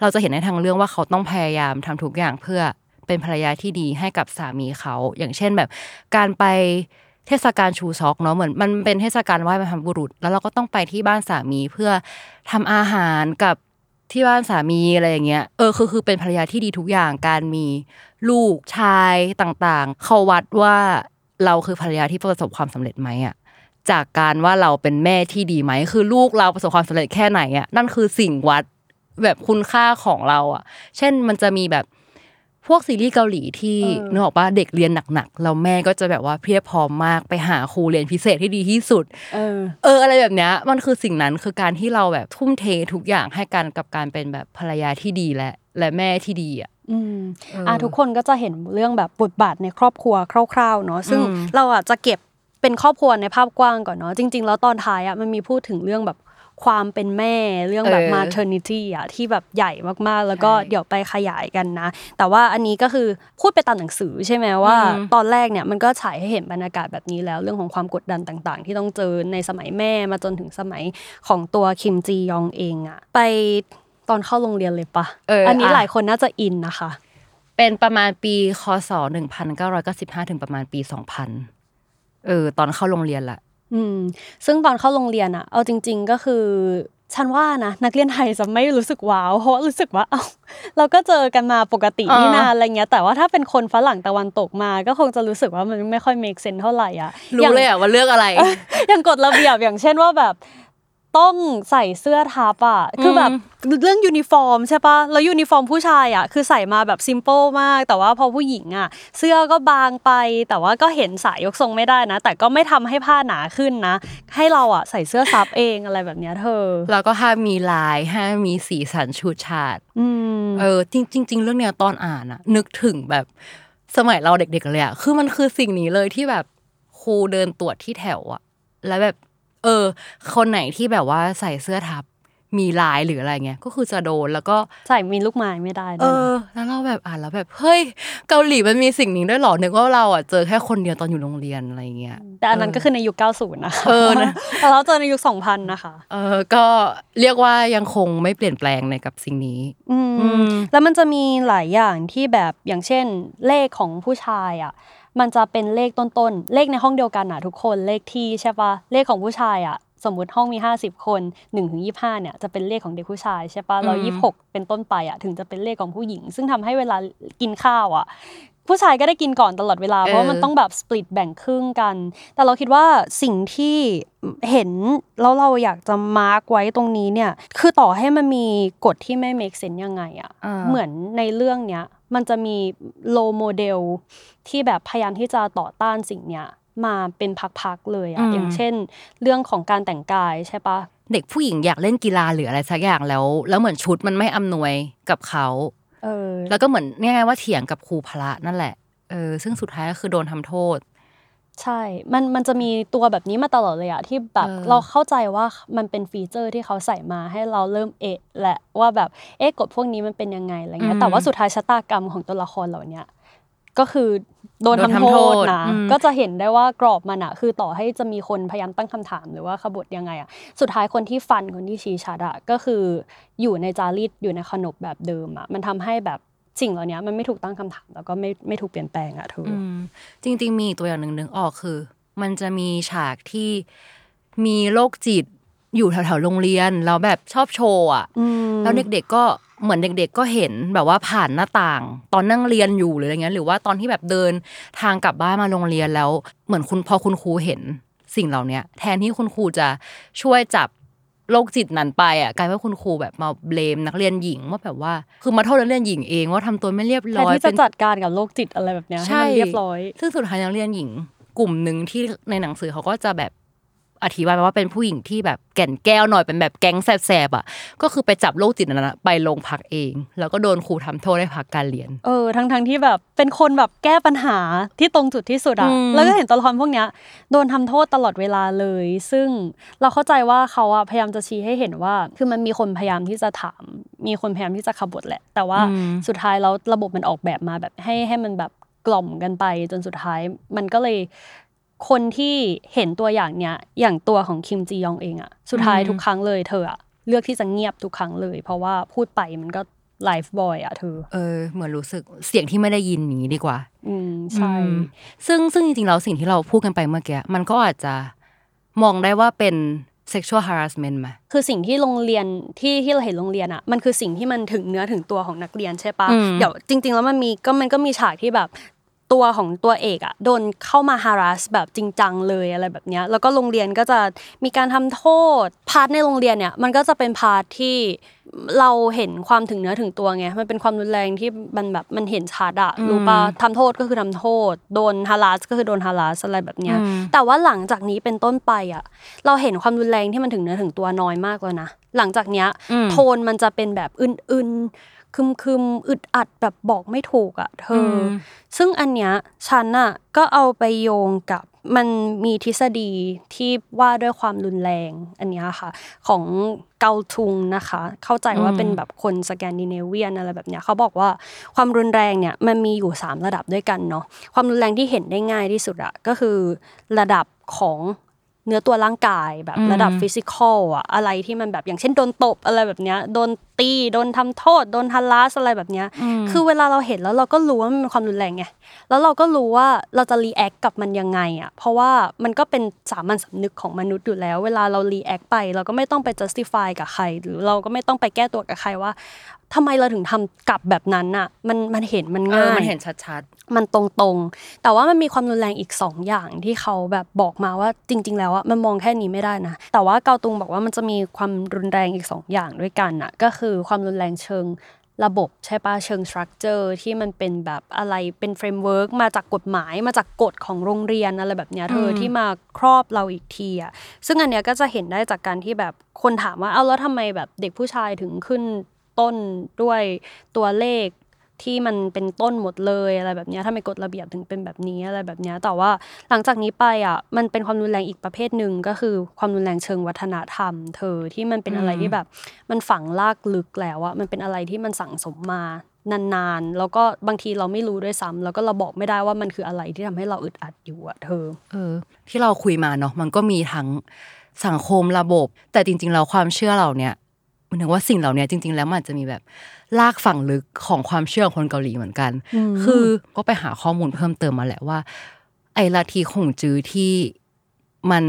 เราจะเห็นในทางเรื่องว่าเขาต้องพยายามทำทุกอย่างเพื่อเป็นภรรยาที่ดีให้กับสามีเขา อย่างเช่นแบบ การไปเทศกาลชูซอกเนาะเหมือนมันเป็นเทศกาลไหว้บรรพบุรุษ แล้วเราก็ต้องไปที่บ้านสามีเพื่อทำอาหารกับที่บ้านสามีอะไรอย่างเงี้ยเออคือคือเป็นภรรยาที่ดีทุกอย่างการมีลูกชายต่างๆ เขาวัดว่า เราคือภรรยาที่ประสบความสำเร็จไหมอะจากการว่าเราเป็นแม่ที่ดีไหม คือลูกเราประสบความสำเร็จแค่ไหนอะนั่นคือสิ่งวัดแบบคุณค่าของเราอะ เช่นมันจะมีแบบพวกซีรีส์เกาหลีที่นึกออกปะเด็กเรียนหนักๆแล้วแม่ก็จะแบบว่าเพรียบพร้อมมากไปหาครูเรียนพิเศษที่ดีที่สุดเออเอออะไรแบบเนี้ยมันคือสิ่งนั้นคือการที่เราแบบทุ่มเททุกอย่างให้กันกับการเป็นแบบภรรยาที่ดีและและแม่ที่ดีอะ อืมเอออ่อะทุกคนก็จะเห็นเรื่องแบบบทบาทในครอบครัวคร่าวๆเนาะซึ่งอืมเราอะจะเก็บเป็นครอบครัวในภาพกว้างก่อนเนาะจริง ๆ แล้วตอนท้ายอะมันมีพูดถึงเรื่องแบบความเป็นแม่เรื่องแบบเออ maternity อะที่แบบใหญ่มากๆ แล้วก็ใช่เดี๋ยวไปขยายกันนะ แต่ว่าอันนี้ก็คือพูดไปตามหนังสือใช่ไหมว่าอืมตอนแรกเนี่ยมันก็ฉายให้เห็นบรรยากาศแบบนี้แล้วเรื่องของความกดดันต่างๆ ที่ต้องเจอในสมัยแม่มาจนถึงสมัยของตัวคิมจียองเองอะไป ตอนเข้าโรงเรียนเลยปะเอออัอันนี้อะหลายคนน่าจะอินนะคะ เป็นประมาณปีคศหนึ่งพันเก้าร้อยเก้าสิบห้าถึงประมาณปีสองพันเออ ตอนเข้าโรงเรียนละอืม ซึ่งตอนเข้าโรงเรียนอะเอาจริง ๆ ก็คือฉันว่านะนักเรียนไทยจะไม่รู้สึกว้าวเพราะว่ารู้สึกว่าเอ้าเราก็เจอกันมาปกตินี่นาอะไรเงี้ย แต่ว่าถ้าเป็นคนฝรั่งตะวันตกมาก็คงจะรู้สึกว่ามันไม่ค่อย make sense เท่าไหร่อะรู้เลยอะว่าเลือกอะไร อย่างกฎระเบียบอย่างเช่นว่าแบบ ต้องใส่เสื้อทับอะคือแบบเรื่องยูนิฟอร์มใช่ปะแล้วยูนิฟอร์มผู้ชายอะคือใส่มาแบบ simple มาก แต่ว่าพอผู้หญิงอะ เสื้อก็บางไป แต่ว่าก็เห็นสายยกทรงไม่ได้นะ แต่ก็ไม่ทำให้ผ้าหนาขึ้นนะ ให้เราอะใส่เสื้อซับเองอะไรแบบเนี้ยเธอ แล้วก็ห้ามมีลายห้ามมีสีสันฉูดฉาดอืมเออจริงจริงๆเรื่องเนี้ยตอนอ่านอะนึกถึงแบบสมัยเราเด็กๆเลยอะคือมันคือสิ่งนี้เลยที่แบบครูเดินตรวจที่แถวอะแล้วแบบ เออ คนไหนที่แบบว่าใส่เสื้อทับมีลายหรืออะไรเงี้ยก็คือจะโดนแล้วก็ใส่มีลูกไม้ไม่ได้เอด้วยนะอแล้วเราแบบอ่านแล้วแบบเฮ้ยเกาหลีมันมีสิ่งนี้ด้วยเหรอนึกว่าเราอะเจอแค่คนเดียวตอนอยู่โรงเรียนอะไรเงี้ยแต่อันนั้นก็คือในยุค 90 นะคะเออนะแต่เราเจอในยุค 2000 นะคะเออก็เรียกว่ายังคงไม่เปลี่ยนแปลงในกับสิ่งนี้ อืมอืมแล้วมันจะมีหลายอย่างที่แบบอย่างเช่นเลขของผู้ชายอะ มันจะเป็นเลขต้นๆ เลขในห้องเดียวกันอะทุกคนเลขที่ใช่ปะเลขของผู้ชายอะสมมุติห้องมี 50 คน1ถึง25เนี่ยจะเป็นเลขของเด็กผู้ชายใช่ปะแล้วอืม26 เป็นต้นไปอะถึงจะเป็นเลขของผู้หญิง ซึ่งทำให้เวลากินข้าวอะ ผู้ชายก็ได้กินก่อนตลอดเวลา เพราะว่ามันต้องแบบสปลิตแบ่งครึ่งกัน แต่เราคิดว่าสิ่งที่เห็นแล้วเราอยากจะมาร์กไว้ตรงนี้เนี่ย คือต่อให้มันมีกฎที่ไม่ make sense ยังไงอะอ่าเหมือนในเรื่องเนี้ยมันจะมี role model ที่แบบพยายามที่จะต่อต้านสิ่งเนี้ยมาเป็นพักๆเลยอะอย่างเช่น เรื่องของการแต่งกายใช่ปะเด็กผู้หญิงอยากเล่นกีฬาหรืออะไรสักอย่างแล้ว แล้วเหมือนชุดมันไม่อำนวยกับเขา เออ แล้วก็เหมือนง่ายๆว่าเถียงกับครูพละนั่นแหละเออซึ่งสุดท้ายก็คือโดนทำโทษ ใช่ มันมันจะมีตัวแบบนี้มาตลอดเลยอะที่แบบเออเราเข้าใจว่ามันเป็นฟีเจอร์ที่เขาใส่มาให้เราเริ่มเอะแหละว่าแบบเอ๊ะกฎพวกนี้มันเป็นยังไงอะไรเงี้ยแต่ว่าสุดท้ายชะตากรรมของตัวละครเหล่าเนี้ย ก็คือโดนโดนทำทำโทโทษษนะอืมก็จะเห็นได้ว่ากรอบมันอะคือต่อให้จะมีคนพยายามตั้งคำถามหรือว่าขบฏยังไงอะสุดท้ายคนที่ฟันคนที่ชี้ชัดอะก็คืออยู่ในจารีตอยู่ในขนบแบบเดิมอะมันทำให้แบบสิ่งเหล่านี้มันไม่ถูกตั้งคำถามแล้วก็ไม่ไม่ถูกเปลี่ยนแปลงอะเธอออืมจริง ๆ มีอีกตัวอย่างหนึ่งนึกออกคือ มันจะมีฉากที่มีโรคจิตอยู่แถวๆโรงเรียนแล้วแบบชอบโชว์อะอืมแล้วเด็กๆก็ เหมือนเด็ก ๆ ก็เห็นแบบว่าผ่านหน้าต่าง ตอนนั่งเรียนอยู่หรืออะไรเงี้ยหรือว่าตอนที่แบบเดินทางกลับบ้านมาโรงเรียนแล้ว เหมือนคุณพอคุณครูเห็นสิ่งเหล่าเนี้ยแทนที่คุณครูจะช่วยจับโรคจิตนั้นไปอะกลายว่าคุณครูแบบมาเบลมนักเรียนหญิงว่าแบบว่าคือมาโทษนักเรียนหญิงเองว่าทำตัวไม่เรียบแทร้นอยที่จะจัดการกับโรคจิตอะไรแบบเนี้ยให้ใช่มันเรียบร้อย ซึ่งสุดท้ายนักเรียนหญิงกลุ่มหนึ่งที่ในหนังสือเขาก็จะแบบ อธิบายว่าเป็นผู้หญิงที่แบบแก่นแก้วหน่อยเป็นแบบแก๊งแสบๆอะ ก็คือไปจับโรคจิตนั้นนะไปโรงพักเอง แล้วก็โดนครูทำโทษให้พักการเรียน เออทั้งทั้งที่แบบเป็นคนแบบแก้ปัญหาที่ตรงจุดที่สุดอะอืมแล้วก็เห็นตัวละครพวกเนี้ยโดนทำโทษตลอดเวลาเลย ซึ่งเราเข้าใจว่าเขาอะพยายามจะชี้ให้เห็นว่า คือมันมีคนพยายามที่จะถาม มีคนพยายามที่จะขบฏแหละ แต่ว่าสุดท้ายแล้วระบบมันออกแบบมาแบบให้ให้มันแบบกล่อมกันไปจนสุดท้ายมันก็เลย คนที่เห็นตัวอย่างเนี้ยอย่างตัวของคิมจียองเองอะสุดท้ายทุกครั้งเลยเธออะเลือกที่จะเงียบทุกครั้งเลย เพราะว่าพูดไปมันก็ไลฟ์บอยอะเธอ เออ เหมือนรู้สึกเสียงที่ไม่ได้ยินนี้ดีกว่า อืมใช่อืมซึ่งซึ่งจริงๆแล้วสิ่งที่เราพูดกันไปเมื่อกี้มันก็อาจจะมองได้ว่าเป็น sexual harassment ไหมคือสิ่งที่โรงเรียนที่ที่เราเห็นโรงเรียนอะมันคือสิ่งที่มันถึงเนื้อถึงตัวของนักเรียนใช่ปะอืมเดี๋ยวจริง ๆ แล้วมันมีก็มันก็มีฉากที่แบบ ตัวของตัวเอกอะโดนเข้ามา harass แบบจริงจังเลยอะไรแบบเนี้ยแล้วก็โรงเรียนก็จะมีการทำโทษ part ในโรงเรียนเนี่ยมันก็จะเป็น part ที่เราเห็นความถึงเนื้อถึงตัวไงมันเป็นความรุนแรงที่มันแบบมันเห็นชัดอะรู้ปะทำโทษก็คือทำโทษ โดน harass ก็คือโดน harass อะไรแบบเนี้ยแต่ว่าหลังจากนี้เป็นต้นไปอะเราเห็นความรุนแรงที่มันถึงเนื้อถึงตัวน้อยมากแล้วนะหลังจากเนี้ยโทนมันจะเป็นแบบอึนๆ คึมๆอึดอัดแบบบอกไม่ถูกอะเธออซึ่งอันเนี้ยฉันอะก็เอาไปโยงกับมันมีทฤษฎีที่ว่าด้วยความรุนแรงอันเนี้ยค่ะ ของเกาทุงนะคะ เข้าใจว่าเป็นแบบคนสแกนดิเนเวียนอะไรแบบเนี้ยเขาบอกว่าความรุนแรงเนี่ยมันมีอยู่สามระดับด้วยกันเนาะความรุนแรงที่เห็นได้ง่ายที่สุดอะก็คือระดับของ เนื้อตัวร่างกายแบบอืมระดับ physical อะอะไรที่มันแบบอย่างเช่นโดนตบอะไรแบบเนี้ยโดนตีโดนทำโทษ โดน harass อะไรแบบเนี้ยคือเวลาเราเห็นแล้วเราก็รู้ว่ามันเป็นความรุนแรงไงแล้วเราก็รู้ว่าเราจะ react กับมันยังไงอะเพราะว่ามันก็เป็นสามัญสำนึกของมนุษย์อยู่แล้ว เวลาเรา react ไป เราก็ไม่ต้องไป justify กับใคร หรือเราก็ไม่ต้องไปแก้ตัวกับใครว่า ทำไมเราถึงทำกลับแบบนั้นอะ มันมันเห็นมันเอง่ายมันเห็นชัดมันตรงๆ แต่ว่ามันมีความรุนแรงอีกสองอย่างที่เขาแบบบอกมาว่าจริง ๆ แล้วอะมันมองแค่นี้ไม่ได้นะ แต่ว่ากัลตุงบอกว่ามันจะมีความรุนแรงอีกสองอย่างด้วยกันอะก็คือความรุนแรงเชิงระบบใช่ปะเชิง structure ที่มันเป็นแบบอะไรเป็น framework มาจากกฎหมายมาจากกฎของโรงเรียนอะไรแบบเนี้ยเธอที่มาครอบเราอีกทีอะซึ่งอันเนี้ยก็จะเห็นได้จากการที่แบบคนถามว่าเอาแล้วทำไมแบบเด็กผู้ชายถึงขึ้น ต้นด้วยตัวเลขที่มันเป็นต้นหมดเลยอะไรแบบนี้ถ้าไม่กฎระเบียบถึงเป็นแบบนี้อะไรแบบนี้แต่ว่าหลังจากนี้ไปอะมันเป็นความรุนแรงอีกประเภทหนึ่งก็คือความรุนแรงเชิงวัฒนธรรม เธอที่มันเป็นอะไรที่แบบ มันฝังลากลึกแล้วอะมันเป็นอะไรที่มันสั่งสมมานานๆ แล้วก็บางทีเราไม่รู้ด้วยซ้ำแล้วก็เราบอกไม่ได้ว่ามันคืออะไรที่ทำให้เราอึดอัดอยู่อะเธอ เออ ที่เราคุยมาเนาะมันก็มีทั้งสังคมระบบ แต่จริง ๆ เราความเชื่อเราเนี่ย มันถึงว่าสิ่งเหล่านี้จริง ๆ แล้วมันอาจจะมีแบบลากฝั่งลึกของความเชื่อของคนเกาหลีเหมือนกัน คือก็ไปหาข้อมูลเพิ่มเติมมาแหละว่า ไอ้ลัทธิของจื้อที่มัน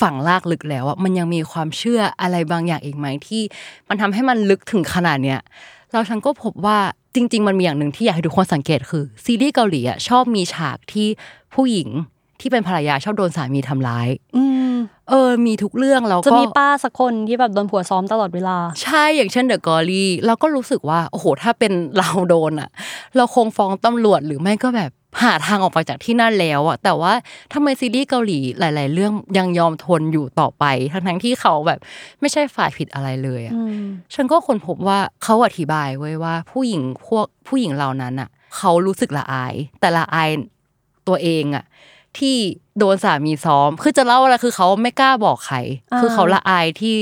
ฝังลากลึกแล้วอะมันยังมีความเชื่ออะไรบางอย่างอีกไหมที่ มันทำให้มันลึกถึงขนาดเนี้ยเราฉันก็พบว่าจริง ๆ มันมีอย่างหนึ่งที่อยากให้ทุกคนสังเกตคือซีรีส์เกาหลีอะชอบมีฉากที่ผู้หญิง ที่เป็นภรรยาชอบโดนสามีทำร้าย อืมเออ มีทุกเรื่องแล้วก็จะมีป้าสักคนที่แบบโดนผัวซ้อมตลอดเวลา ใช่อย่างเช่นเดอะกอรี่เราก็รู้สึกว่าโอ้โหถ้าเป็นเราโดนอะ เราคงฟ้องตำรวจหรือไม่ก็แบบหาทางออกไปจากที่นั่นแล้วอะแต่ว่าทำไมซีรีส์เกาหลีหลาย ๆ เรื่องยังยอมทนอยู่ต่อไป ทั้งๆที่เขาแบบ ไม่ใช่ฝ่ายผิดอะไรเลยอะฉันก็คนพบว่าเขาอธิบายไว้ว่า ผู้หญิงพวกผู้หญิงเหล่านั้นอะเขารู้สึกละอาย แต่ละอายตัวเองอะ ที่โดนสามีซ้อม คือจะเล่าอะไรคือเขาไม่กล้าบอกใครอ่าคือเขาละอายที่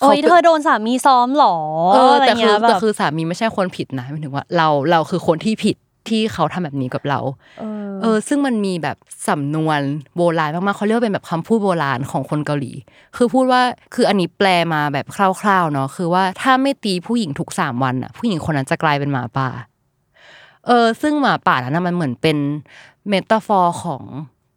โอ้ยขาป็นเธอโดนสามีซ้อมเหรอเอออะไรแต่คืเงี้อยแบแต่บคือสามีไม่ใช่คนผิดนะหมายถึงว่าเราเราคือคนที่ผิดที่เขาทำแบบนี้กับเราเออเออ ซึ่งมันมีแบบสำนวนโบราณมากๆเขาเรียกว่าเป็นแบบคำพูดโบราณของคนเกาหลี คือพูดว่า คืออันนี้แปลมาแบบคร่าวๆเนาะ คือว่าถ้าไม่ตีผู้หญิงทุกสามวันอะ ผู้หญิงคนนั้นจะกลายเป็นหมาป่า เออซึ่งหมาป่านั้นนะมันเหมือนเป็น metaphor ของ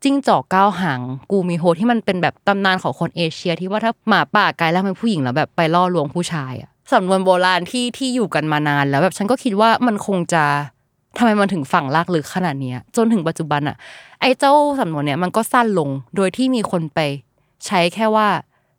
จิ้งจอกเก้าหางกูมีโฮที่มันเป็นแบบตำนานของคนเอเชีย ที่ว่าถ้าหมาป่ากลายร่างเป็นผู้หญิงแล้วแบบไปล่อลวงผู้ชายอะสำนวนโบราณที่ที่อยู่กันมานานแล้วแบบฉันก็คิดว่ามันคงจะทำไมมันถึงฝังรากลึกขนาดเนี้ยจนถึงปัจจุบันอะไอ้เจ้าสำนวนเนี้ยมันก็สั้นลงโดยที่มีคนไป ใช้แค่ว่า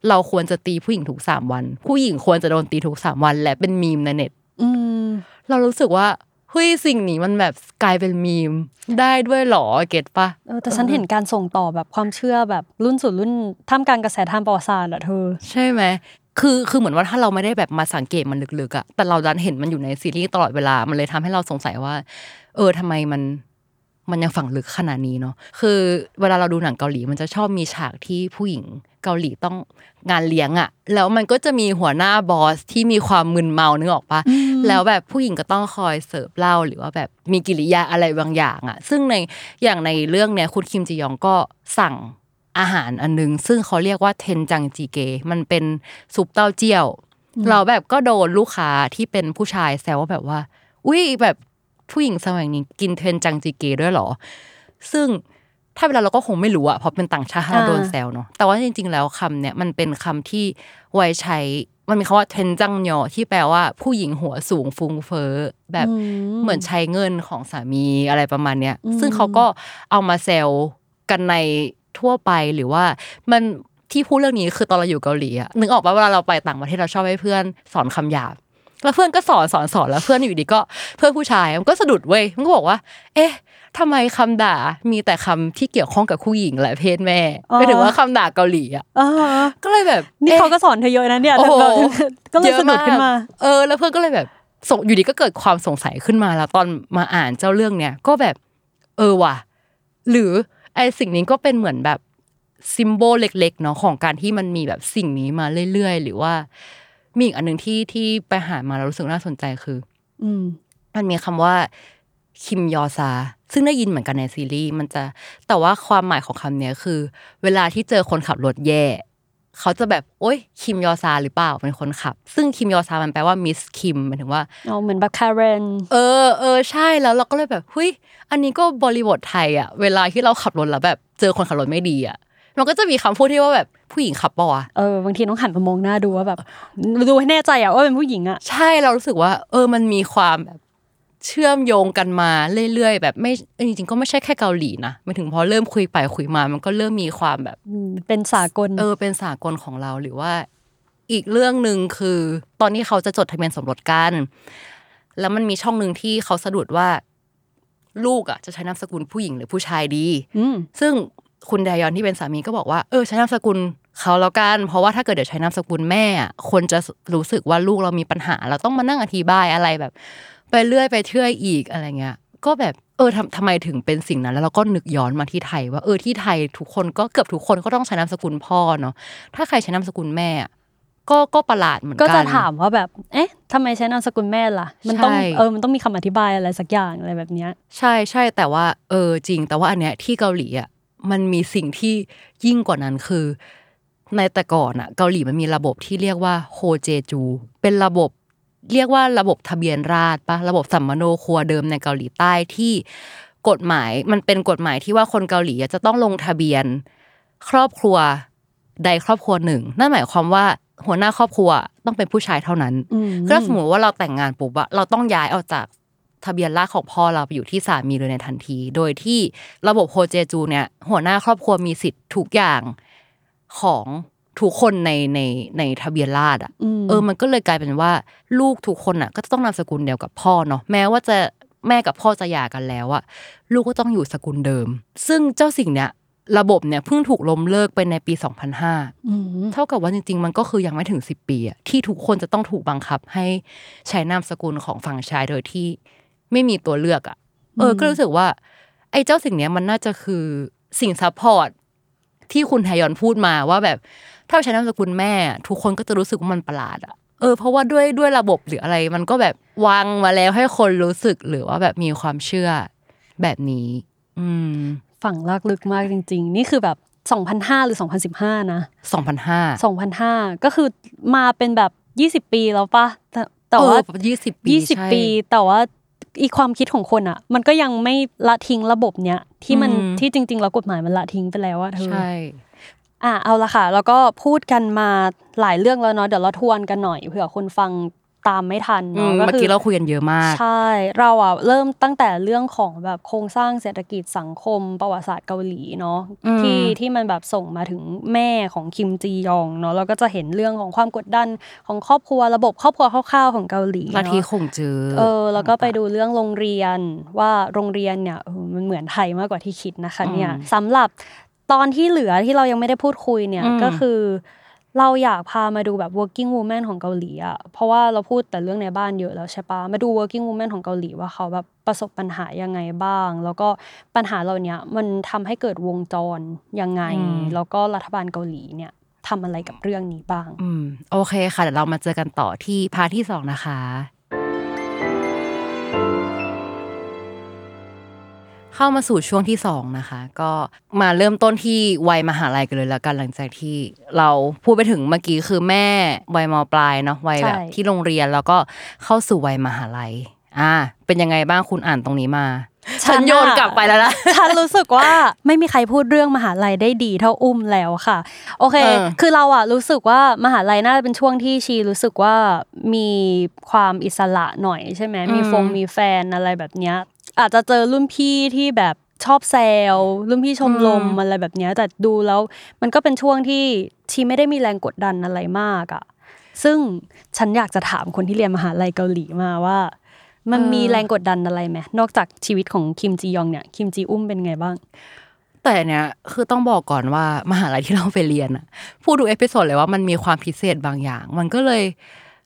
เราควรจะตีผู้หญิงทุกสามวัน ผู้หญิงควรจะโดนตีทุกสามวัน และเป็นมีมในเน็ตอืมเรารู้สึกว่า เฮ้ยสิ่งนี้มันแบบกลายเป็นมีมได้ด้วยเหรอเก็ตปะเออแต่ฉันเห็นการส่งต่อแบบความเชื่อแบบรุ่นสู่รุ่นท่ามกลางกระแสทางประวัติศาสตร์อะเธอ ใช่ไหมคือคือเหมือนว่าถ้าเราไม่ได้แบบมาสังเกตมันลึกๆอะแต่เราดันเห็นมันอยู่ในซีรีส์ตลอดเวลา มันเลยทำให้เราสงสัยว่า เออทำไมมันมันยังฝังลึกขนาดนี้เนาะ คือเวลาเราดูหนังเกาหลีมันจะชอบมีฉากที่ผู้หญิงเกาหลีต้องงานเลี้ยงอะแล้วมันก็จะมีหัวหน้าบอสที่มีความมึนเมานึกออกปะ แล้วแบบผู้หญิงก็ต้องคอยเสิร์ฟเหล้าหรือว่าแบบมีกิริยาอะไรบางอย่างอะซึ่งในอย่างในเรื่องเนี้ยคุณคิมจียองก็สั่งอาหารอันนึง ซึ่งเขาเรียกว่าเทนจังจีเก มันเป็นซุปเต้าเจี้ยว เราแบบก็โดนลูกค้าที่เป็นผู้ชายแซวว่าแบบว่า อุ้ยแบบผู้หญิงสมัยนี้กินเทนจังจีเกด้วยเหรอ ซึ่ง ถ้าเวลาเราก็คงไม่รู้อะเพราะเป็นต่างชาติเราอ่าโดนแซวเนาะแต่ว่าจริง ๆ แล้วคำเนี่ยมันเป็นคำที่ไว้ใช้มันมีคำว่าเทนจังยอที่แปลว่าผู้หญิงหัวสูงฟุ้งเฟ้อแบบเหมือนใช้เงินของสามีอะไรประมาณเนี้ยซึ่งเขาก็เอามาแซวกันในทั่วไปหรือว่ามันที่พูดเรื่องนี้คือตอนเราอยู่เกาหลีอะนึกออกปะเวลาเราไปต่างประเทศเราชอบให้เพื่อนสอนคำหยาบแล้วเพื่อนก็สอนสอนสอนแล้วเพื่อนอยู่ดีก็เพื่อนผู้ชายมันก็สะดุดเว้ยมันก็บอกว่า เอ๊ะ ทำไมคำด่ามีแต่คำที่เกี่ยวข้องกับผู้หญิงและเพศแม่อ๋อไปถึงว่าคำด่าเกาหลีอะอ่าก็เลยแบบนี่อ๊ะเขาก็สอนเธอเยอะนะเนี่ยโอ้โหแบบก็เลยสนุกขึ้นมาเยอะกเออ แล้วเพื่อนก็เลยแบบส่งอยู่ดีก็เกิดความสงสัยขึ้นมาแล้วตอนมาอ่านเจ้าเรื่องเนี้ยก็แบบ เออว่ะ หรือไอสิ่งนี้ก็เป็นเหมือนแบบซิมโบลเล็กๆเนาะของการที่มันมีแบบสิ่งนี้มาเรื่อยๆ หรือว่า มีอีกอันหนึ่งที่ที่ไปหามาแล้วรู้สึกน่าสนใจคือ อืมมันมีคำว่าคิมยอซา ซึ่งได้ยินเหมือนกันในซีรีส์มันจะแต่ว่าความหมายของคำเนี้ยคือ เวลาที่เจอคนขับรถแย่เขาจะแบบโอ๊ยคิมยอซาหรือเปล่าเป็นคนขับ ซึ่งคิมยอซามันแปลว่ามิสคิมหมายถึงว่าเอาเหมือนแบบคาร์เรนเออเออใช่แล้วเราก็เลยแบบเฮ้ยอันนี้ก็บริบทไทยอะเวลาที่เราขับรถแล้วแบบเจอคนขับรถไม่ดีอะมันก็จะมีคำพูดที่ว่าแบบผู้หญิงขับปะวะเออบางทีต้องหันมามองหน้าดูว่าแบบดูให้แน่ใจอะว่าเป็นผู้หญิงอะใช่เรารู้สึกว่า เออมันมีความแบบ เชื่อมโยงกันมาเรื่อยๆ แบบไม่จริงๆก็ไม่ใช่แค่เกาหลีนะหมายถึงพอเริ่มคุยไปคุยมา มันก็เริ่มมีความแบบอืมเป็นสากลเออเป็นสากลของเราหรือว่า อีกเรื่องหนึ่งคือ ตอนนี้เขาจะจดทะเบียนสมรสกัน แล้วมันมีช่องหนึ่งที่เขาสะดุดว่า ลูกอะจะใช้นามสกุลผู้หญิงหรือผู้ชายดีอืมซึ่งคุณไดยอนที่เป็นสามีก็บอกว่าเออใช้นามสกุลเขาแล้วกัน เพราะว่าถ้าเกิดเดี๋ยวใช้นามสกุลแม่อะคนจะรู้สึกว่าลูกเรามีปัญหา เราต้องมานั่งอธิบายอะไรแบบ ไปเรื่อยไปเชื่อยอีกอะไรเงี้ยก็แบบเออทำทำไมถึงเป็นสิ่งนั้น แล้วเราก็นึกย้อนมาที่ไทย ว่าเออที่ไทยทุกคนก็เกือบทุกคนก็ต้องใช้นามสกุลพ่อเนาะถ้าใครใช้นามสกุลแม่อะก็ก็ประหลาดเหมือนกันก็จะถามว่าแบบ เอ๊ะทำไมใช้นามสกุลแม่ล่ะ มันต้องใช่เออมันต้องมีคำอธิบายอะไรสักอย่างอะไรแบบเนี้ย ใช่ใช่แต่ว่าเออจริง แต่ว่าอันเนี้ยที่เกาหลีอะมันมีสิ่งที่ยิ่งกว่านั้นคือ ในแต่ก่อนอะ เกาหลีมันมีระบบที่เรียกว่าโฮเจจู เป็นระบบ เรียกว่าระบบทะเบียนราษฎร์ปะระบบสัมมโนครัวเดิมในเกาหลีใต้ที่กฎหมายมันเป็นกฎหมายที่ว่าคนเกาหลีอะจะต้องลงทะเบียน ครอบครัวใดครอบครัวหนึ่ง นั่นหมายความว่าหัวหน้าครอบครัวต้องเป็นผู้ชายเท่านั้นอืมก็สมมติว่าเราแต่งงานปุ๊บอะเราต้องย้ายออกจากทะเบียนราษฎร์ของพ่อเราไปอยู่ที่สามีเลยในทันที โดยที่ระบบโฮเจจูเนี่ย หัวหน้าครอบครัวมีสิทธิ์ทุกอย่างของ ทุกคนในในในทะเบียนราษฎร์อะมเออมันก็เลยกลายเป็นว่า ลูกทุกคนอะก็จะต้องนามสกุลเดียวกับพ่อเนาะแม้ว่าจะแม่กับพ่อจะหย่ากันแล้วอะลูกก็ต้องอยู่สกุลเดิม ซึ่งเจ้าสิ่งเนี้ยระบบเนี่ยเพิ่งถูกล้มเลิกไปในปี 2005อืมเท่ากับว่าจริง ๆ มันก็คือยังไม่ถึงสิบปีอะที่ทุกคนจะต้องถูกบังคับให้ใช้นามสกุลของฝั่งชายโดยที่ไม่มีตัวเลือกอะเออ ก็รู้สึกว่า ไอ้เจ้าสิ่งเนี้ยมันน่าจะคือสิ่ง support ที่คุณไทยอนพูดมาว่าแบบ ถ้าใช้นามสกุลแม่ ทุกคนก็จะรู้สึกว่ามันประหลาดอะเออเพราะว่าด้วยด้วยระบบหรืออะไร มันก็แบบวางมาแล้วให้คนรู้สึกหรือว่าแบบมีความเชื่อแบบนี้ อืมฝังรากลึกมากจริง ๆ นี่คือแบบ 2005 หรือ 2015 นะสองพันห้า2005 ก็คือมาเป็นแบบ 20 ปีแล้วปะแต่แต่ว่ายี่สิบปียี่สิบใช่ปี แต่ว่าอีความคิดของคนอะ มันก็ยังไม่ละทิ้งระบบเนี้ยที่มันอืมที่จริง ๆ แล้วกฎหมายมันละทิ้งไปแล้วอะเธอใช่ อะเอาละค่ะ แล้วก็พูดกันมาหลายเรื่องแล้วเนาะเดี๋ยวเราทวนกันหน่อยเผื่อคนฟังตามไม่ทันอืเนาะมก็เมื่อคืกี้เราคุยกันเยอะมาก ใช่ เราอะเริ่มตั้งแต่เรื่องของแบบโครงสร้างเศรษฐกิจสังคม ประวัติศาสตร์เกาหลีเนาะอืมที่ที่มันแบบส่งมาถึงแม่ของคิมจียองเนาะเราก็จะเห็นเรื่องของความกดดันของครอบครัวระบบครอบครัวคร่าวๆของเกาหลีลัทธิเนาะคงจือเออแล้วก็ไปดูเรื่องโรงเรียนว่าโรงเรียนเนี่ยเออมันเหมือนไทยมากกว่าที่คิดนะคะเนี่ยสำหรับ ตอนที่เหลือที่เรายังไม่ได้พูดคุยเนี่ยก็คือเราอยากพามาดูแบบ working woman ของเกาหลีอะ เพราะว่าเราพูดแต่เรื่องในบ้านเยอะแล้วใช่ปะมาดู working woman ของเกาหลีว่าเขาแบบประสบปัญหายังไงบ้าง แล้วก็ปัญหาเหล่าเนี้ยมันทำให้เกิดวงจรยังไง แล้วก็รัฐบาลเกาหลีเนี่ยทำอะไรกับเรื่องนี้บ้าง อืม โอเคค่ะ เดี๋ยวเรามาเจอกันต่อที่พาร์ทที่สองนะคะ เข้ามาสู่ช่วงที่สองนะคะ ก็มาเริ่มต้นที่วัยมหาลัยกันเลยแล้วกันหลังจากที่ เราพูดไปถึงเมื่อกี้คือแม่วัยมปลายเนาะวัยแบบใช่ที่โรงเรียนแล้วก็เข้าสู่วัยมหาลัย อ่า เป็นยังไงบ้างคุณอ่านตรงนี้มาฉันโยนกลับไปแล้วนะฉันรู้สึกว่าไม่มีใครพูดเรื่องมหาลัยได้ดีเท่าอุ้มแล้วค่ะ โอเคเออคือเราอะรู้สึกว่ามหาลัยน่าจะเป็นช่วงที่ชีรู้สึกว่ามีความอิสระหน่อยใช่ไหมมีฟงมีแฟนอะไรแบบเนี้ย อาจจะเจอรุ่นพี่ที่แบบชอบแซวรุ่นพี่ชมรมอะไรแบบเนี้ยแต่ดูแล้ว มันก็เป็นช่วงที่ชีไม่ได้มีแรงกดดันอะไรมากอะซึ่งฉันอยากจะถามคนที่เรียนมหาลัยเกาหลีมาว่า มันมีแรงกดดันอะไรไหมนอกจากชีวิตของคิมจียองเนี่ยคิมจีอุ้มเป็นไงบ้าง แต่เนี้ยคือต้องบอกก่อนว่ามหาลัยที่เราไปเรียนอะพูดทุก episode เลยว่ามันมีความพิเศษบางอย่าง มันก็เลย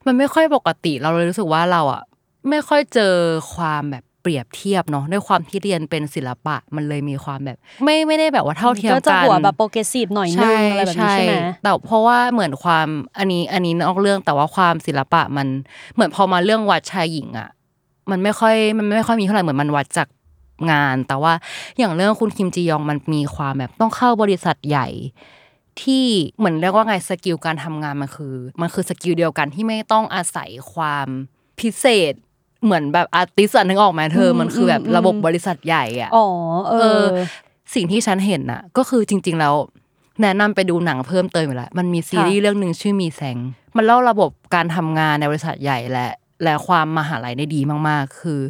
มันไม่ค่อยปกติเราเลยรู้สึกว่าเราอะไม่ค่อยเจอความแบบเปรียบเทียบเนาะด้วยความที่เรียนเป็นศิลปะมันเลยมีความแบบ ไม่ไม่ได้แบบว่าเท่าเทียมก็จะกันหัวแบบโprogressive หน่อยนึงอะไรแบบนี้ใช่ไหมแต่เพราะว่าเหมือนความอันนี้อันนี้นอกเรื่องแต่ว่าความศิลปะมันเหมือนพอมาเรื่องวัดชายหญิงอะมันไม่ค่อยมันไม่ค่อยมีเท่าไหร่เหมือนมันวัดจากงาน แต่ว่าอย่างเรื่องคุณคิมจียองมันมีความแบบต้องเข้าบริษัทใหญ่ที่เหมือนเรียกว่าไง skill การทำงานมันคือ มันคือ skill เดียวกันที่ไม่ต้องอาศัยความพิเศษ เหมือนแบบ artist นึกออกไหมเธอ มันคือแบบระบบบริษัทใหญ่อะอ๋อเอเอออ สิ่งที่ฉันเห็นน่ะ ก็คือจริง ๆ แล้ว แนะนำไปดูหนังเพิ่มเติมอยู่แล้วมันมีซีรีส์เรื่องหนึ่งชื่อมีแสง มันเล่าระบบการทำงานในบริษัทใหญ่และและความมหาลัยได้ดีมากๆ คือ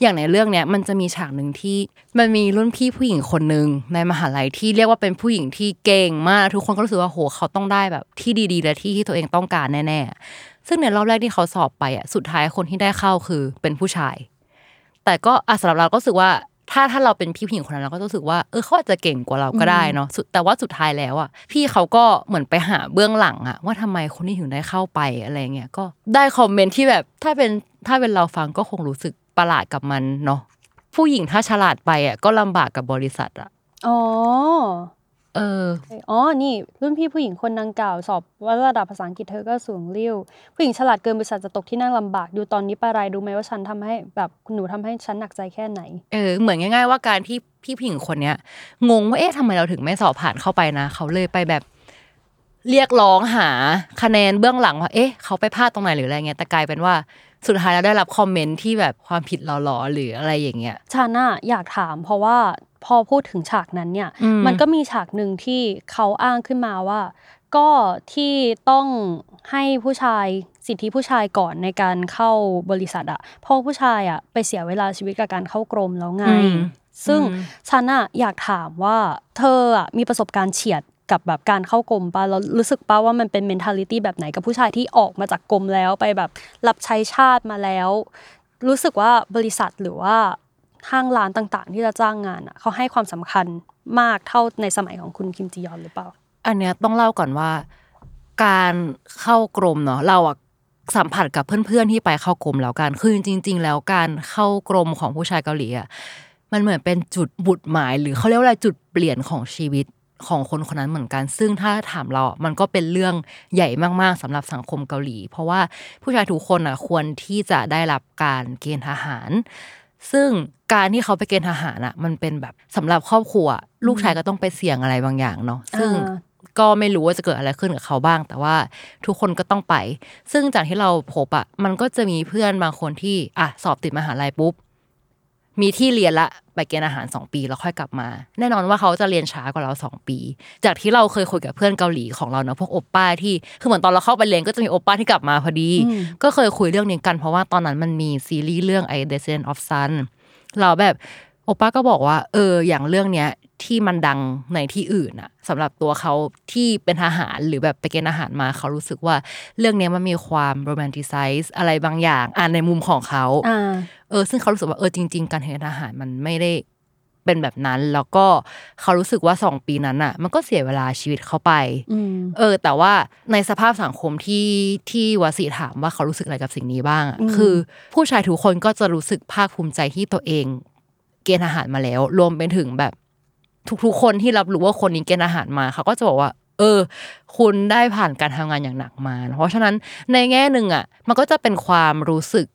อย่างในเรื่องเนี้ยมันจะมีฉากหนึ่งที่มันมีรุ่นพี่ผู้หญิงคนหนึ่งในมหาลัยที่เรียกว่าเป็นผู้หญิงที่เก่งมาก ทุกคนก็รู้สึกว่าโหเขาต้องได้แบบที่ดีๆ และที่ที่ตัวเองต้องการแน่ๆ ซึ่งในรอบแรกที่เขาสอบไปอะสุดท้ายคนที่ได้เข้าคือเป็นผู้ชาย แต่ก็อะสำหรับเราก็รู้สึกว่าถ้าถ้าเราเป็นพี่ผู้หญิงคนนั้นเราก็รู้สึกว่าเออเขาอาจจะเก่งกว่าเราก็ได้เนาะสุดแต่ว่าสุดท้ายแล้วอะพี่เขาก็เหมือนไปหาเบื้องหลังอะว่าทำไมคนนี้ถึงได้เข้าไปอะไรเงี้ยก็ได้คอมเมนต์ที่แบบถ้าเป็นถ้าเป็นเราฟังก็คงรู้สึกประหลาดกับมันเนาะผู้หญิงถ้าฉลาดไปอะก็ลำบากกับบริษัทอะอ๋อ เออ อ๋อ นี่ รุ่นพี่ผู้หญิงคนดังกล่าวสอบว่าระดับภาษาอังกฤษเธอก็สูงเลี้ยวผู้หญิงฉลาดเกินบริษัทจะตกที่นั่งลำบาก ดูตอนนี้ปะไรดูไหมว่าฉันทำให้แบบหนูทำให้ฉันหนักใจแค่ไหน เออ เหมือนง่าย ๆ ว่าการที่พี่ผู้หญิงคนเนี้ย งงว่าเอ๊ะทำไมเราถึงไม่สอบผ่านเข้าไปนะ เขาเลยไปแบบเรียกร้องหาคะแนนเบื้องหลังว่า เอ๊ะ เขาไปพลาดตรงไหนหรืออะไรเงี้ย แต่กลายเป็นว่า สุดท้ายแล้วได้รับคอมเมนต์ที่แบบความผิดเราหรอหรืออะไรอย่างเงี้ยฉันน่ะอยากถาม เพราะว่าพอพูดถึงฉากนั้นเนี่ยอืมมันก็มีฉากหนึ่งที่เขาอ้างขึ้นมาว่า ก็ที่ต้องให้ผู้ชายสิทธิผู้ชายก่อนในการเข้าบริษัทอะเพราะผู้ชายอะไปเสียเวลาชีวิตกับการเข้ากรมแล้วไงอืมซึ่งอืมฉันอะอยากถามว่าเธออะมีประสบการณ์เฉียด กับแบบการเข้ากรมปะแล้วรู้สึกปะว่ามันเป็น mentality แบบไหนกับผู้ชายที่ออกมาจากกรมแล้วไปแบบรับใช้ชาติมาแล้ว รู้สึกว่าบริษัทหรือว่าห้างร้านต่างๆ ที่จะจ้างงานอะเขาให้ความสำคัญมากเท่าในสมัยของคุณคิมจียอนหรือเปล่า อันเนี้ยต้องเล่าก่อนว่า การเข้ากรมเนาะเราอะสัมผัสกับเพื่อนๆที่ไปเข้ากรมแล้วกันคือจริง ๆ แล้วการเข้ากรมของผู้ชายเกาหลีอะมันเหมือนเป็นจุดบุดหมาย หรือเขาเรียกว่าอะไรจุดเปลี่ยนของชีวิต ของคนคนนั้นเหมือนกัน ซึ่งถ้าถามเราอะมันก็เป็นเรื่องใหญ่มาก ๆสำหรับสังคมเกาหลี เพราะว่าผู้ชายทุกคนอะควรที่จะได้รับการเกณฑ์ทหาร ซึ่งการที่เขาไปเกณฑ์ทหารอะ มันเป็นแบบสำหรับครอบครัว ลูกชายก็ต้องไปเสี่ยงอะไรบางอย่างเนาะซึ่งอ่าก็ไม่รู้ว่าจะเกิดอะไรขึ้นกับเขาบ้าง แต่ว่าทุกคนก็ต้องไป ซึ่งจากที่เราพบอะมันก็จะมีเพื่อนบางคนที่อะสอบติดมหาลัยปุ๊บ มีที่เรียนละไปเกณฑ์อาหารสองปีแล้วค่อยกลับมา แน่นอนว่าเขาจะเรียนช้ากว่าเราสองปี จากที่เราเคยคุยกับเพื่อนเกาหลีของเราเนาะพวกโอปป้าที่คือเหมือนตอนเราเข้าไปเรียนก็จะมีโอปป้าที่กลับมาพอดี ก็เคยคุยเรื่องนี้กันเพราะว่าตอนนั้นมันมีซีรีส์เรื่อง I Descent of Sun เราแบบโอป้าก็บอกว่าเอออย่างเรื่องเนี้ย ที่มันดังในที่อื่นอะสำหรับตัวเขาที่เป็นทหารหรือแบบไปเกณฑ์อาหารมาเขารู้สึกว่าเรื่องเนี้ยมันมีความโรแมนติไซส์อะไรบางอย่างอ่านในมุมของเขาอ่าเออ ซึ่งเขารู้สึกว่าเออจริง ๆ การเกณฑ์ทหารมันไม่ได้เป็นแบบนั้น แล้วก็เขารู้สึกว่าสองปีนั้นอะมันก็เสียเวลาชีวิตเขาไปอืมเออ แต่ว่าในสภาพสังคมที่ที่วสีถามว่าเขารู้สึกอะไรกับสิ่งนี้บ้างอะคือ ผู้ชายทุกคนก็จะรู้สึกภาคภูมิใจที่ตัวเอง เกณฑ์อาหารมาแล้ว รวมไปถึงแบบ ทุกๆคนที่รับรู้ว่าคนนี้เกณฑ์อาหารมาเขาก็จะบอกว่า เออ คุณได้ผ่านการทำงานอย่างหนักมา เพราะฉะนั้นในแง่หนึ่งอะ มันก็จะเป็นความรู้สึก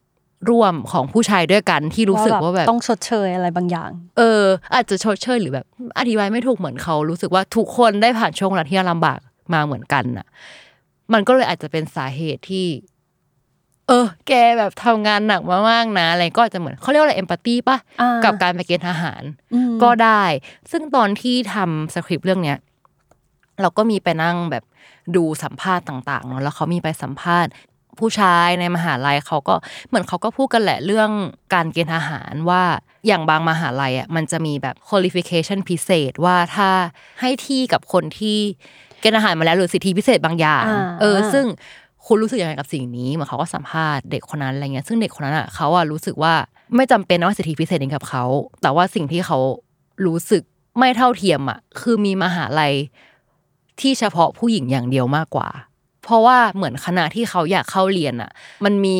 ร่วมของผู้ชายด้วยกันที่รู้สึกว่าแบบต้องชดเชยอะไรบางอย่าง เออ อาจจะชดเชยหรือแบบ อธิบายไม่ถูกเหมือนเขารู้สึกว่าทุกคนได้ผ่านช่วงเวลาที่ลำบากมาเหมือนกันน่ะ มันก็เลยอาจจะเป็นสาเหตุที่เออ แกแบบทำงานหนักมากๆนะอะไรก็อาจจะเหมือนเขาเรียกว่าอะไรเอมพัตตีป่ะอ่ากักับการไปเกณฑ์ทหารอืมก็ได้ ซึ่งตอนที่ทำสคริปต์เรื่องเนี้ยเราก็มีไปนั่งแบบดูสัมภาษณ์ต่างๆเนาะแล้วเขามีไปสัมภาษณ์ผู้ชายในมหาลัยเขาก็เหมือนเขาก็พูดกันแหละเรื่องการเกณฑ์ทหารว่าอย่างบางมหาลัยอะมันจะมีแบบ qualification พิเศษว่าถ้าให้ที่กับคนที่เกณฑ์ทหารมาแล้วหรือสิทธิพิเศษบางอย่างอ่าเออ ซึ่ง คุณรู้สึกยังไงกับสิ่งนี้เหมือนเขาก็สัมภาษณ์เด็กคนนั้นอะไรเงี้ยซึ่งเด็กคนนั้นอะเขาอะรู้สึกว่าไม่จำเป็นนะว่าสิทธิพิเศษนี้กับเขา แต่ว่าสิ่งที่เขารู้สึกไม่เท่าเทียมอะคือมีมหาลัยที่เฉพาะผู้หญิงอย่างเดียวมากกว่า เพราะว่าเหมือนคณะที่เขาอยากเข้าเรียนอะ มันมี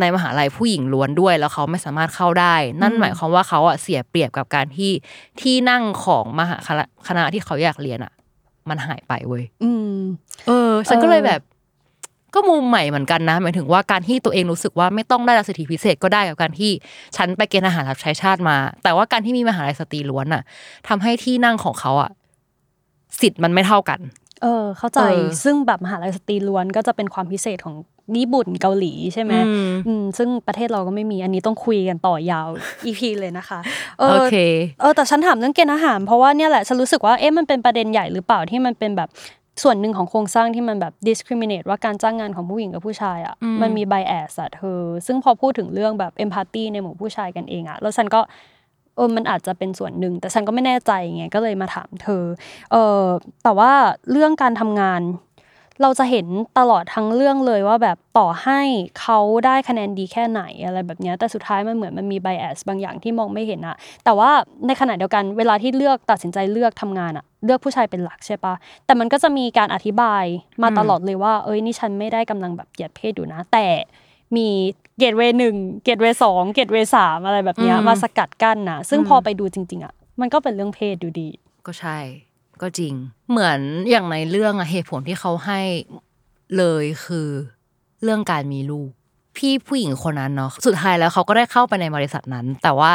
ในมหาลัยผู้หญิงล้วนด้วย แล้วเขาไม่สามารถเข้าได้ นั่นหมายความว่าเขาอะเสียเปรียบกับการที่ที่นั่งของมหาคณะคณะที่เขาอยากเรียนอะ มันหายไปเว้ยอืมเออ ฉันก็เลยแบบ ก็มุมใหม่เหมือนกันนะหมายถึงว่าการที่ตัวเองรู้สึกว่าไม่ต้องได้รับสิทธิพิเศษก็ได้กับการที่ฉันไปเกณฑ์อาหารรับใช้ชาติมา แต่ว่าการที่มีมหาลัยสตรีล้วนอะทำให้ที่นั่งของเขาอะสิทธิ์มันไม่เท่ากัน เออ เข้าใจเออซึ่งแบบมหาลัยสตรีล้วนก็จะเป็นความพิเศษของญี่ปุ่นเกาหลีใช่ไหมอืมอืมซึ่งประเทศเราก็ไม่มีอันนี้ต้องคุยกันต่อยาวอีพีเลยนะคะเอโออเคเออแต่ฉันถามเรื่องเกณฑ์อาหาร เพราะว่าเนี่ยแหละฉันรู้สึกว่าเอ๊ะมันเป็นประเด็นใหญ่หรือเปล่าที่มันเป็นแบบ ส่วนหนึ่งของโครงสร้างที่มันแบบ discriminate ว่าการจ้างงานของผู้หญิงกับผู้ชายอะอืมมันมี bias อะเธอ ซึ่งพอพูดถึงเรื่องแบบ empathy ในหมู่ผู้ชายกันเองอะแล้วฉันก็เออมันอาจจะเป็นส่วนหนึ่ง แต่ฉันก็ไม่แน่ใจไงก็เลยมาถามเธอเออแต่ว่าเรื่องการทำงาน เราจะเห็นตลอดทั้งเรื่องเลยว่าแบบต่อให้เขาได้คะแนนดีแค่ไหนอะไรแบบเนี้ยแต่สุดท้ายมันเหมือนมันมี bias บางอย่างที่มองไม่เห็นอะแต่ว่าในขณะเดียวกันเวลาที่เลือกตัดสินใจเลือกทำงานอะเลือกผู้ชายเป็นหลักใช่ปะแต่มันก็จะมีการอธิบายมาตลอดเลยว่า เอ้ยนี่ฉันไม่ได้กำลังแบบเหยียดเพศอยู่นะ แต่มีเกตเวหนึ่งเกตเวสองเกตเวสามอะไรแบบเนี้ยอืมมาสกัดกั้นนะซึ่งอืมพอไปดูจริง ๆอะมันก็เป็นเรื่องเพศอยู่ดี ก็ใช่ ก็จริง เหมือนอย่างในเรื่องอะเหตุผลที่เขาให้เลยคือเรื่องการมีลูก พี่ผู้หญิงคนนั้นเนาะสุดท้ายแล้วเขาก็ได้เข้าไปในบริษัทนั้น แต่ว่า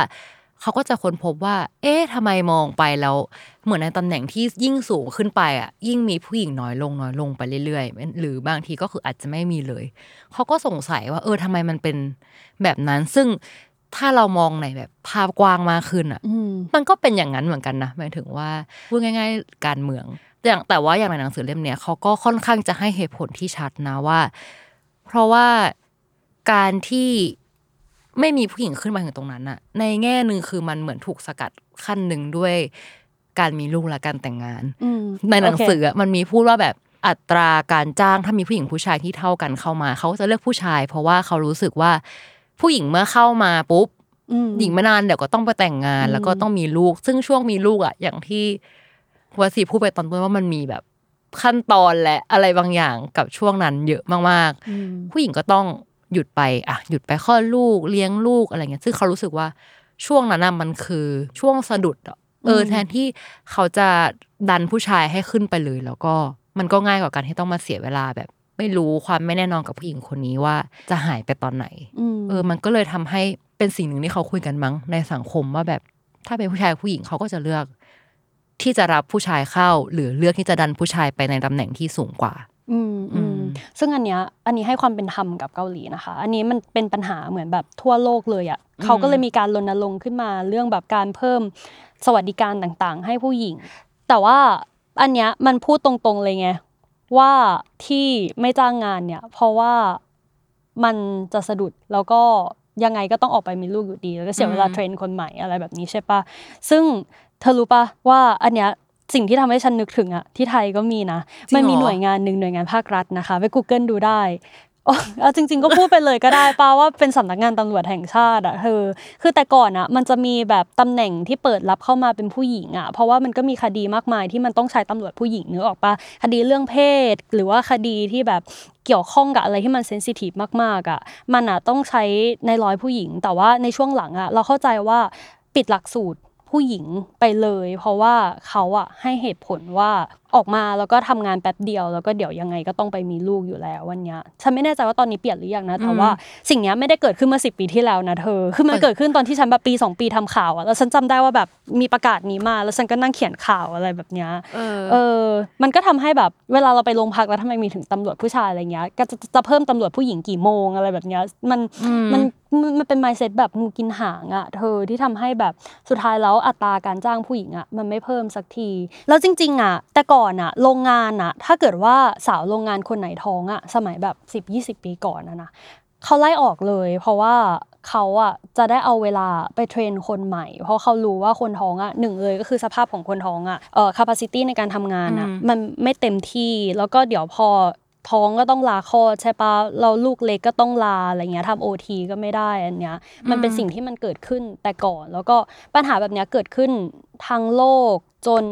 เขาก็จะค้นพบว่า เอ๊ะทำไมมองไปแล้ว เหมือนในตำแหน่งที่ยิ่งสูงขึ้นไปอะ ยิ่งมีผู้หญิงน้อยลงน้อยลงไปเรื่อยๆ หรือบางทีก็คืออาจจะไม่มีเลย เขาก็สงสัยว่า เออทำไมมันเป็นแบบนั้น ซึ่ง ถ้าเรามองในแบบภาพกว้างมากขึ้นอะอืมมันก็เป็นอย่างนั้นเหมือนกันนะหมายถึงว่าพูดง่าย ๆ การเมืองอย่างแต่ว่าอย่างในหนังสือเล่มเนี้ยเขาก็ค่อนข้างจะให้เหตุผลที่ชัดนะว่า เพราะว่าการที่ไม่มีผู้หญิงขึ้นมาถึงตรงนั้นอะในแง่หนึ่งคือมันเหมือนถูกสกัดขั้นหนึ่งด้วยการมีลูกและการแต่งงานอืมในหนังโเคสืออะมันมีพูดว่าแบบอัตราการจ้างถ้ามีผู้หญิงผู้ชายที่เท่ากันเข้ามา เขาจะเลือกผู้ชาย เพราะว่าเขารู้สึกว่า ผู้หญิงเมื่อเข้ามาปุ๊บอืมหญิงไม่นานเดี๋ยวก็ต้องไปแต่งงานอืมแล้วก็ต้องมีลูก ซึ่งช่วงมีลูกอะ อย่างที่วสีพูดไปตอนต้นว่ามันมีแบบขั้นตอนและอะไรบางอย่างกับช่วงนั้นเยอะมากอืมๆผู้หญิงก็ต้องหยุดไปอะหยุดไปคลอดลูกเลี้ยงลูกอะไรเงี้ยซึ่งเขารู้สึกว่าช่วงนั้นน่ะมันคือช่วงสะดุดอะเอออืมแทนที่เขาจะดันผู้ชายให้ขึ้นไปเลย แล้วก็มันก็ง่ายกว่าการที่ต้องมาเสียเวลาแบบ ไม่รู้ความไม่แน่นอนกับผู้หญิงคนนี้ว่าจะหายไปตอนไหนอืมเออ มันก็เลยทำให้เป็นสิ่งหนึ่งที่เขาคุยกันมั้งในสังคมว่าแบบถ้าเป็นผู้ชายกับผู้หญิงเขาก็จะเลือก ที่จะรับผู้ชายเข้า หรือเลือกที่จะดันผู้ชายไปในตำแหน่งที่สูงกว่า อืมอือืมมซึ่งอันเนี้ยอันนี้ให้ความเป็นธรรมกับเกาหลีนะคะ อันนี้มันเป็นปัญหาเหมือนแบบทั่วโลกเลยอะเขาก็เลยมีการรณรงค์ขึ้นมาเรื่องแบบการเพิ่มสวัสดิการต่างๆ ให้ผู้หญิง แต่ว่าอันเนี้ยมันพูดตรงๆเลยไง ว่าที่ไม่จ้างงานเนี่ย เพราะว่ามันจะสะดุดแล้วก็ยังไงก็ต้องออกไปมีลูกอยู่ดี แล้วก็เสียเวลาอืมเทรนคนใหม่อะไรแบบนี้ใช่ปะซึ่งเธอรู้ปะว่าอันเนี้ยสิ่งที่ทำให้ฉันนึกถึงอะที่ไทยก็มีนะจริงเหรอมันมีหน่วยงานหนึ่งหน่วยงานภาครัฐนะคะ ไป Google ดูได้โอ้ เอาจริง ๆ ก็พูดไปเลยก็ได้ป้าว่าเป็นสำนักงานตำรวจแห่งชาติอะเธอคือแต่ก่อนอะมันจะมีแบบตำแหน่งที่เปิดรับเข้ามาเป็นผู้หญิงอะเพราะว่ามันก็มีคดีมากมายที่มันต้องใช้ตำรวจผู้หญิงนึกออกปะคดีเรื่องเพศ หรือว่าคดีที่แบบเกี่ยวข้องกับอะไรที่มันเซนซิทีฟมากๆอะมันอะต้องใช้ในร้อยผู้หญิง แต่ว่าในช่วงหลังอะเราเข้าใจว่าปิดหลักสูตรผู้หญิงไปเลย เพราะว่าเขาอะให้เหตุผลว่า ออกมาแล้วก็ทำงานแป๊บเดียวแล้วก็เดี๋ยวยังไงก็ต้องไปมีลูกอยู่แล้ววันเนี้ยฉันไม่แน่ใจว่าตอนนี้เปลี่ยนหรือยังนะแต่ว่าสิ่งเนี้ยไม่ได้เกิดขึ้นเมื่อสิปีที่แล้วนะเธอคือมันเกิดขึ้นตอนที่ฉันแบบปีสองปีทำข่าวอะแล้วฉันจำได้ว่าแบบมีประกาศนี้มา แล้วฉันก็นั่งเขียนข่าวอะไรแบบเนี้ยเออเออ มันก็ทำให้แบบเวลาเราไปโรงพักแล้วทำไมมีถึงตำรวจผู้ชายอะไรเงี้ยก็จะจะเพิ่มตำรวจผู้หญิงกี่โมงอะไรแบบเนี้ยมันอืมมันมันมันเป็น mindset แบบงูกินหางอะเธอที่ทำให้แบบสุดท้ายแล้วอัตราการจ้างผู้หญิงอะมันไม่เพิ่มสักที แล้วจริง ๆอะแต่ก่อนอะโรงงานอะถ้าเกิดว่าสาวโรงงานคนไหนท้องอะสมัยแบบ 10 20 ปีก่อนนะนะเขาไล่ออกเลย เพราะว่าเขาอะจะได้เอาเวลาไปเทรนคนใหม่ เพราะเขารู้ว่าคนท้องอะหนึ่งเลยก็คือสภาพของคนท้องอะเอ่อ capacity ในการทำงานอะอืมมันไม่เต็มที่แล้วก็เดี๋ยวพอท้องก็ต้องลาคลอดใช่ปะเราลูกเล็กก็ต้องลาอะไรเงี้ยทำโอทีก็ไม่ได้อันเนี้ย มันเป็นสิ่งที่มันเกิดขึ้นแต่ก่อน แล้วก็ปัญหาแบบเนี้ยเกิดขึ้นทั้งโลกจน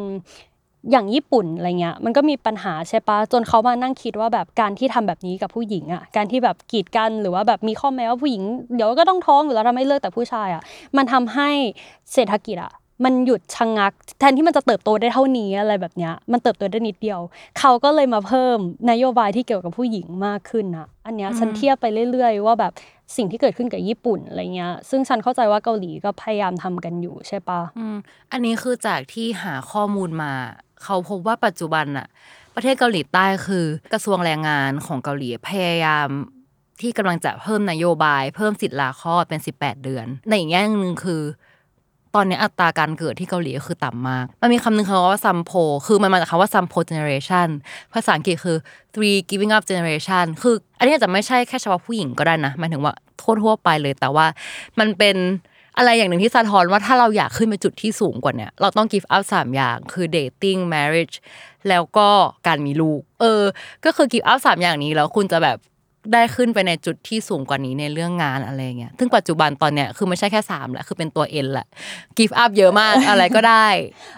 อย่างญี่ปุ่นอะไรเงี้ยมันก็มีปัญหาใช่ปะจนเขามานั่งคิดว่าแบบการที่ทำแบบนี้กับผู้หญิงอะการที่แบบกีดกันหรือว่าแบบมีข้อแม้ว่าผู้หญิงเดี๋ยวก็ต้องท้องอยู่แล้วทำให้เลิกแต่ผู้ชายอะมันทำให้เศรษฐกิจอะมันหยุดชะงัก แทนที่มันจะเติบโตได้เท่านี้อะไรแบบเนี้ยมันเติบโตได้นิดเดียว เขาก็เลยมาเพิ่มนโยบายที่เกี่ยวกับผู้หญิงมากขึ้นนะอันเนี้ยฉันเทียบไปเรื่อยๆ ว่าแบบสิ่งที่เกิดขึ้นกับญี่ปุ่นอะไรเงี้ย ซึ่งฉันเข้าใจว่าเกาหลีก็พยายามทำกันอยู่ใช่ปะอืมอันนี้คือจากที่หาข้อมูลมา เขาพบว่าปัจจุบันอะประเทศเกาหลีใต้คือกระทรวงแรงงานของเกาหลีพยายามที่กำลังจะเพิ่มนโยบาย เพิ่มสิทธิ์ลาคลอดเป็น 18 เดือน ในอีกแง่หนึ่งคือ ตอนนี้อัตราการเกิดที่เกาหลีก็คือต่ำมาก มันมีคำหนึ่งคำว่าซัมโพคือมันมาจากคำว่าซัมโพ generation ภาษาอังกฤษคือ three giving up generation คือ อันนี้จจะไม่ใช่แค่เฉพาะผู้หญิงก็ได้นะหมายถึงว่าทั่วๆไปเลยแต่ว่ามันเป็น อะไรอย่างหนึ่งที่สะท้อนว่าถ้าเราอยากขึ้นไปจุดที่สูงกว่าเนี้ยเราต้อง give up สามอย่างคือ dating marriage แล้วก็การมีลูก เออ ก็คือ give up สามอย่างนี้แล้วคุณจะแบบได้ขึ้นไปในจุดที่สูงกว่านี้ในเรื่องงานอะไรเงี้ย ซึ่งปัจจุบันตอนเนี้ยคือไม่ใช่แค่สามแหละ คือเป็นตัวเอ็นแหละ give up เยอะมากอะไรก็ได้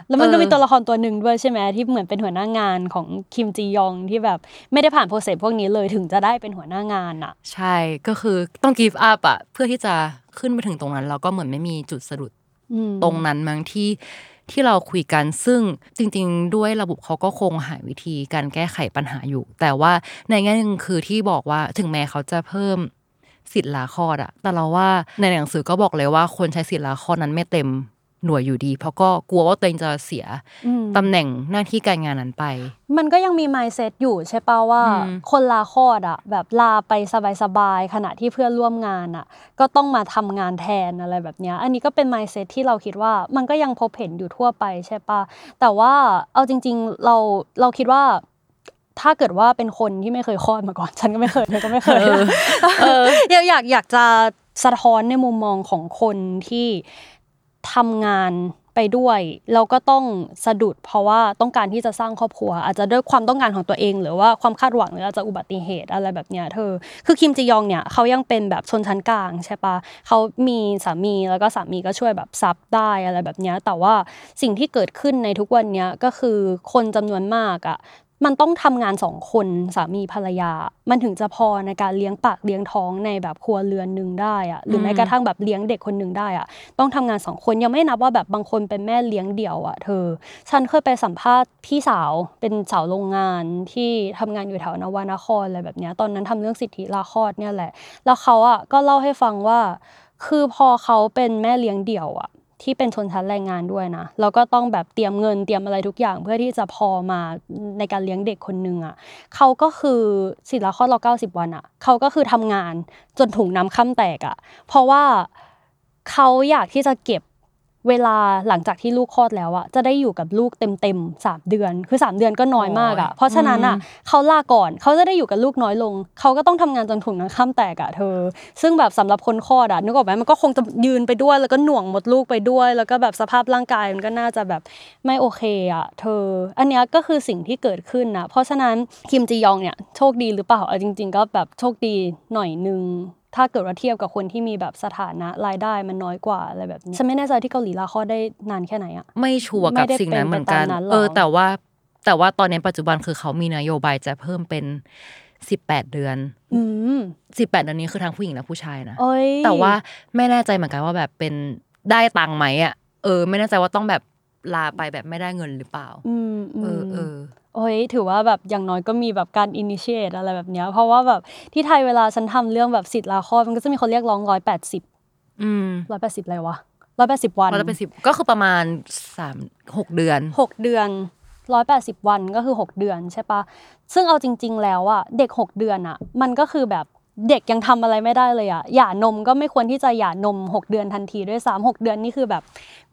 แล้วมันก็มีเออตัวละครตัวหนึ่งด้วยใช่ไหมที่เหมือนเป็นหัวหน้างานของคิมจียองที่แบบไม่ได้ผ่านโปรเซสพวกนี้เลยถึงจะได้เป็นหัวหน้างานอะ ใช่ ก็คือต้อง give up อะเพื่อที่จะ ขึ้นไปถึงตรงนั้น เราก็เหมือนไม่มีจุดสะดุดอืมตรงนั้นมั้งที่ที่เราคุยกันซึ่งจริง ๆ ด้วยระบบเขาก็คงหาวิธีการแก้ไขปัญหาอยู่ แต่ว่าในแง่หนึงคือที่บอกว่าถึงแม้เขาจะเพิ่มสิทธิ์ลาคลอดอะแต่เราว่าในหนังสือก็บอกเลยว่าคนใช้สิทธิ์ลาคลอดนั้นไม่เต็ม หน่วยอยู่ดี เพราะก็กลัวว่าตัวเองจะเสียอืมตำแหน่งหน้าที่การงานนั้นไป มันก็ยังมี mindset อยู่ใช่ป่าว่าอืมคนลาคลอดอะ แบบลาไปสบายๆขณะที่เพื่อนร่วมงานอะ ก็ต้องมาทำงานแทนอะไรแบบเนี้ยอันนี้ก็เป็น mindset ที่เราคิดว่ามันก็ยังพบเห็นอยู่ทั่วไปใช่ป่ะแต่ว่าเอาจริง ๆเราเราคิดว่าถ้าเกิดว่าเป็นคนที่ไม่เคยคลอดมาก่อน ฉันก็ไม่เคยเธอก็ไม่เคยนะอยากอยากอยากจะสะท้อนในมุมมองของคนที่ ทำงานไปด้วยแล้วก็ต้องสะดุด เพราะว่าต้องการที่จะสร้างครอบครัว อาจจะด้วยความต้องการของตัวเอง หรือว่าความคาดหวังหรืออาจจะอุบัติเหตุอะไรแบบเนี้ยเธอ คือคิมจียองเนี่ยเขายังเป็นแบบชนชั้นกลางใช่ปะเขามีสามีแล้วก็สามีก็ช่วยแบบซับได้อะไรแบบเนี้ยแต่ว่าสิ่งที่เกิดขึ้นในทุกวันเนี้ยก็คือคนจำนวนมากอะ มันต้องทำงานสองคนสามีภรรยา มันถึงจะพอในการเลี้ยงปากเลี้ยงท้องในแบบครัวเรือนหนึ่งได้อะหรือแม้กระทั่งแบบเลี้ยงเด็กคนหนึ่งได้อะต้องทำงานสองคนยังไม่นับว่าแบบบางคนเป็นแม่เลี้ยงเดี่ยวอะเธอ ฉันเคยไปสัมภาษณ์พี่สาวเป็นสาวโรงงานที่ทำงานอยู่แถวนวนครอะไรแบบเนี้ยตอนนั้นทำเรื่องสิทธิลาคลอดเนี่ยแหละ แล้วเขาอะก็เล่าให้ฟังว่า คือพอเขาเป็นแม่เลี้ยงเดี่ยวอะ ที่เป็นชนชั้นแรงงานด้วยนะแล้วก็ต้องแบบเตรียมเงินเตรียมอะไรทุกอย่าง เพื่อที่จะพอมาในการเลี้ยงเด็กคนหนึ่งอะเขาก็คือสิทธิละคลอดเราเก้าสิบวันอะเขาก็คือทำงานจนถุงน้ำค่ำแตกอะเพราะว่าเขาอยากที่จะเก็บ เวลาหลังจากที่ลูกคลอดแล้วอะจะได้อยู่กับลูกเต็มเต็มๆสามเดือน คือสามเดือนก็น้อยมากอะโอ้ยเพราะฉะนั้นอะเขาลาก่อนเขาจะได้อยู่กับลูกน้อยลง เขาก็ต้องทำงานจนถุงน้ำค่ำแตกอะเธอ ซึ่งแบบสำหรับคนคลอดอะนึกออกไหมมันก็คงจะยืนไปด้วย แล้วก็หน่วงหมดลูกไปด้วย แล้วก็แบบสภาพร่างกายมันก็น่าจะแบบไม่โอเคอะเธอ อันเนี้ยก็คือสิ่งที่เกิดขึ้นนะเพราะฉะนั้นคิมจียองเนี่ยโชคดีหรือเปล่าเอาจริง ๆ ก็แบบโชคดีหน่อยนึง ถ้าเกิดว่าเทียบกับคนที่มีแบบสถานะรายได้มันน้อยกว่าอะไรแบบนี้ฉันไม่แน่ใจที่เกาหลีลาคลอดได้นานแค่ไหนอะไม่ชัวร์กับไม่ได้สิ่งนั้นเหมือนกันเป็นไปตามนั้นหรอเออ แต่ว่าแต่ว่าตอนนี้ปัจจุบันคือเขามีนโยบายจะเพิ่มเป็นสิบแปดเดือนอืมสิบแปดเดือนนี้คือทั้งผู้หญิงและผู้ชายนะโอ้ยแต่ว่าไม่แน่ใจเหมือนกันว่าแบบเป็นได้ตังค์ไหมอะเออ ไม่แน่ใจว่าต้องแบบลาไปแบบไม่ได้เงินหรือเปล่าอืมมเออเออ โอ้ยถือว่าแบบอย่างน้อยก็มีแบบการ initiate อะไรแบบเนี้ย เพราะว่าแบบที่ไทยเวลาฉันทำเรื่องแบบสิทธิ์ลาคลอดมันก็จะมีคนเรียกร้องร้อยแปดสิบอืมร้อยแปดสิบอะไรวะร้อยแปดสิบวันวันละเป็นสิบก็คือประมาณสามหกเดือนหกเดือนร้อยแปดสิบวันก็คือหกเดือนใช่ปะซึ่งเอาจริง ๆ แล้วอะเด็กหกเดือนอะมันก็คือแบบ เด็กยังทำอะไรไม่ได้เลยอะหย่านมก็ไม่ควรที่จะหย่านมหกเดือนทันทีด้วยซ้ำหกเดือนนี่คือแบบ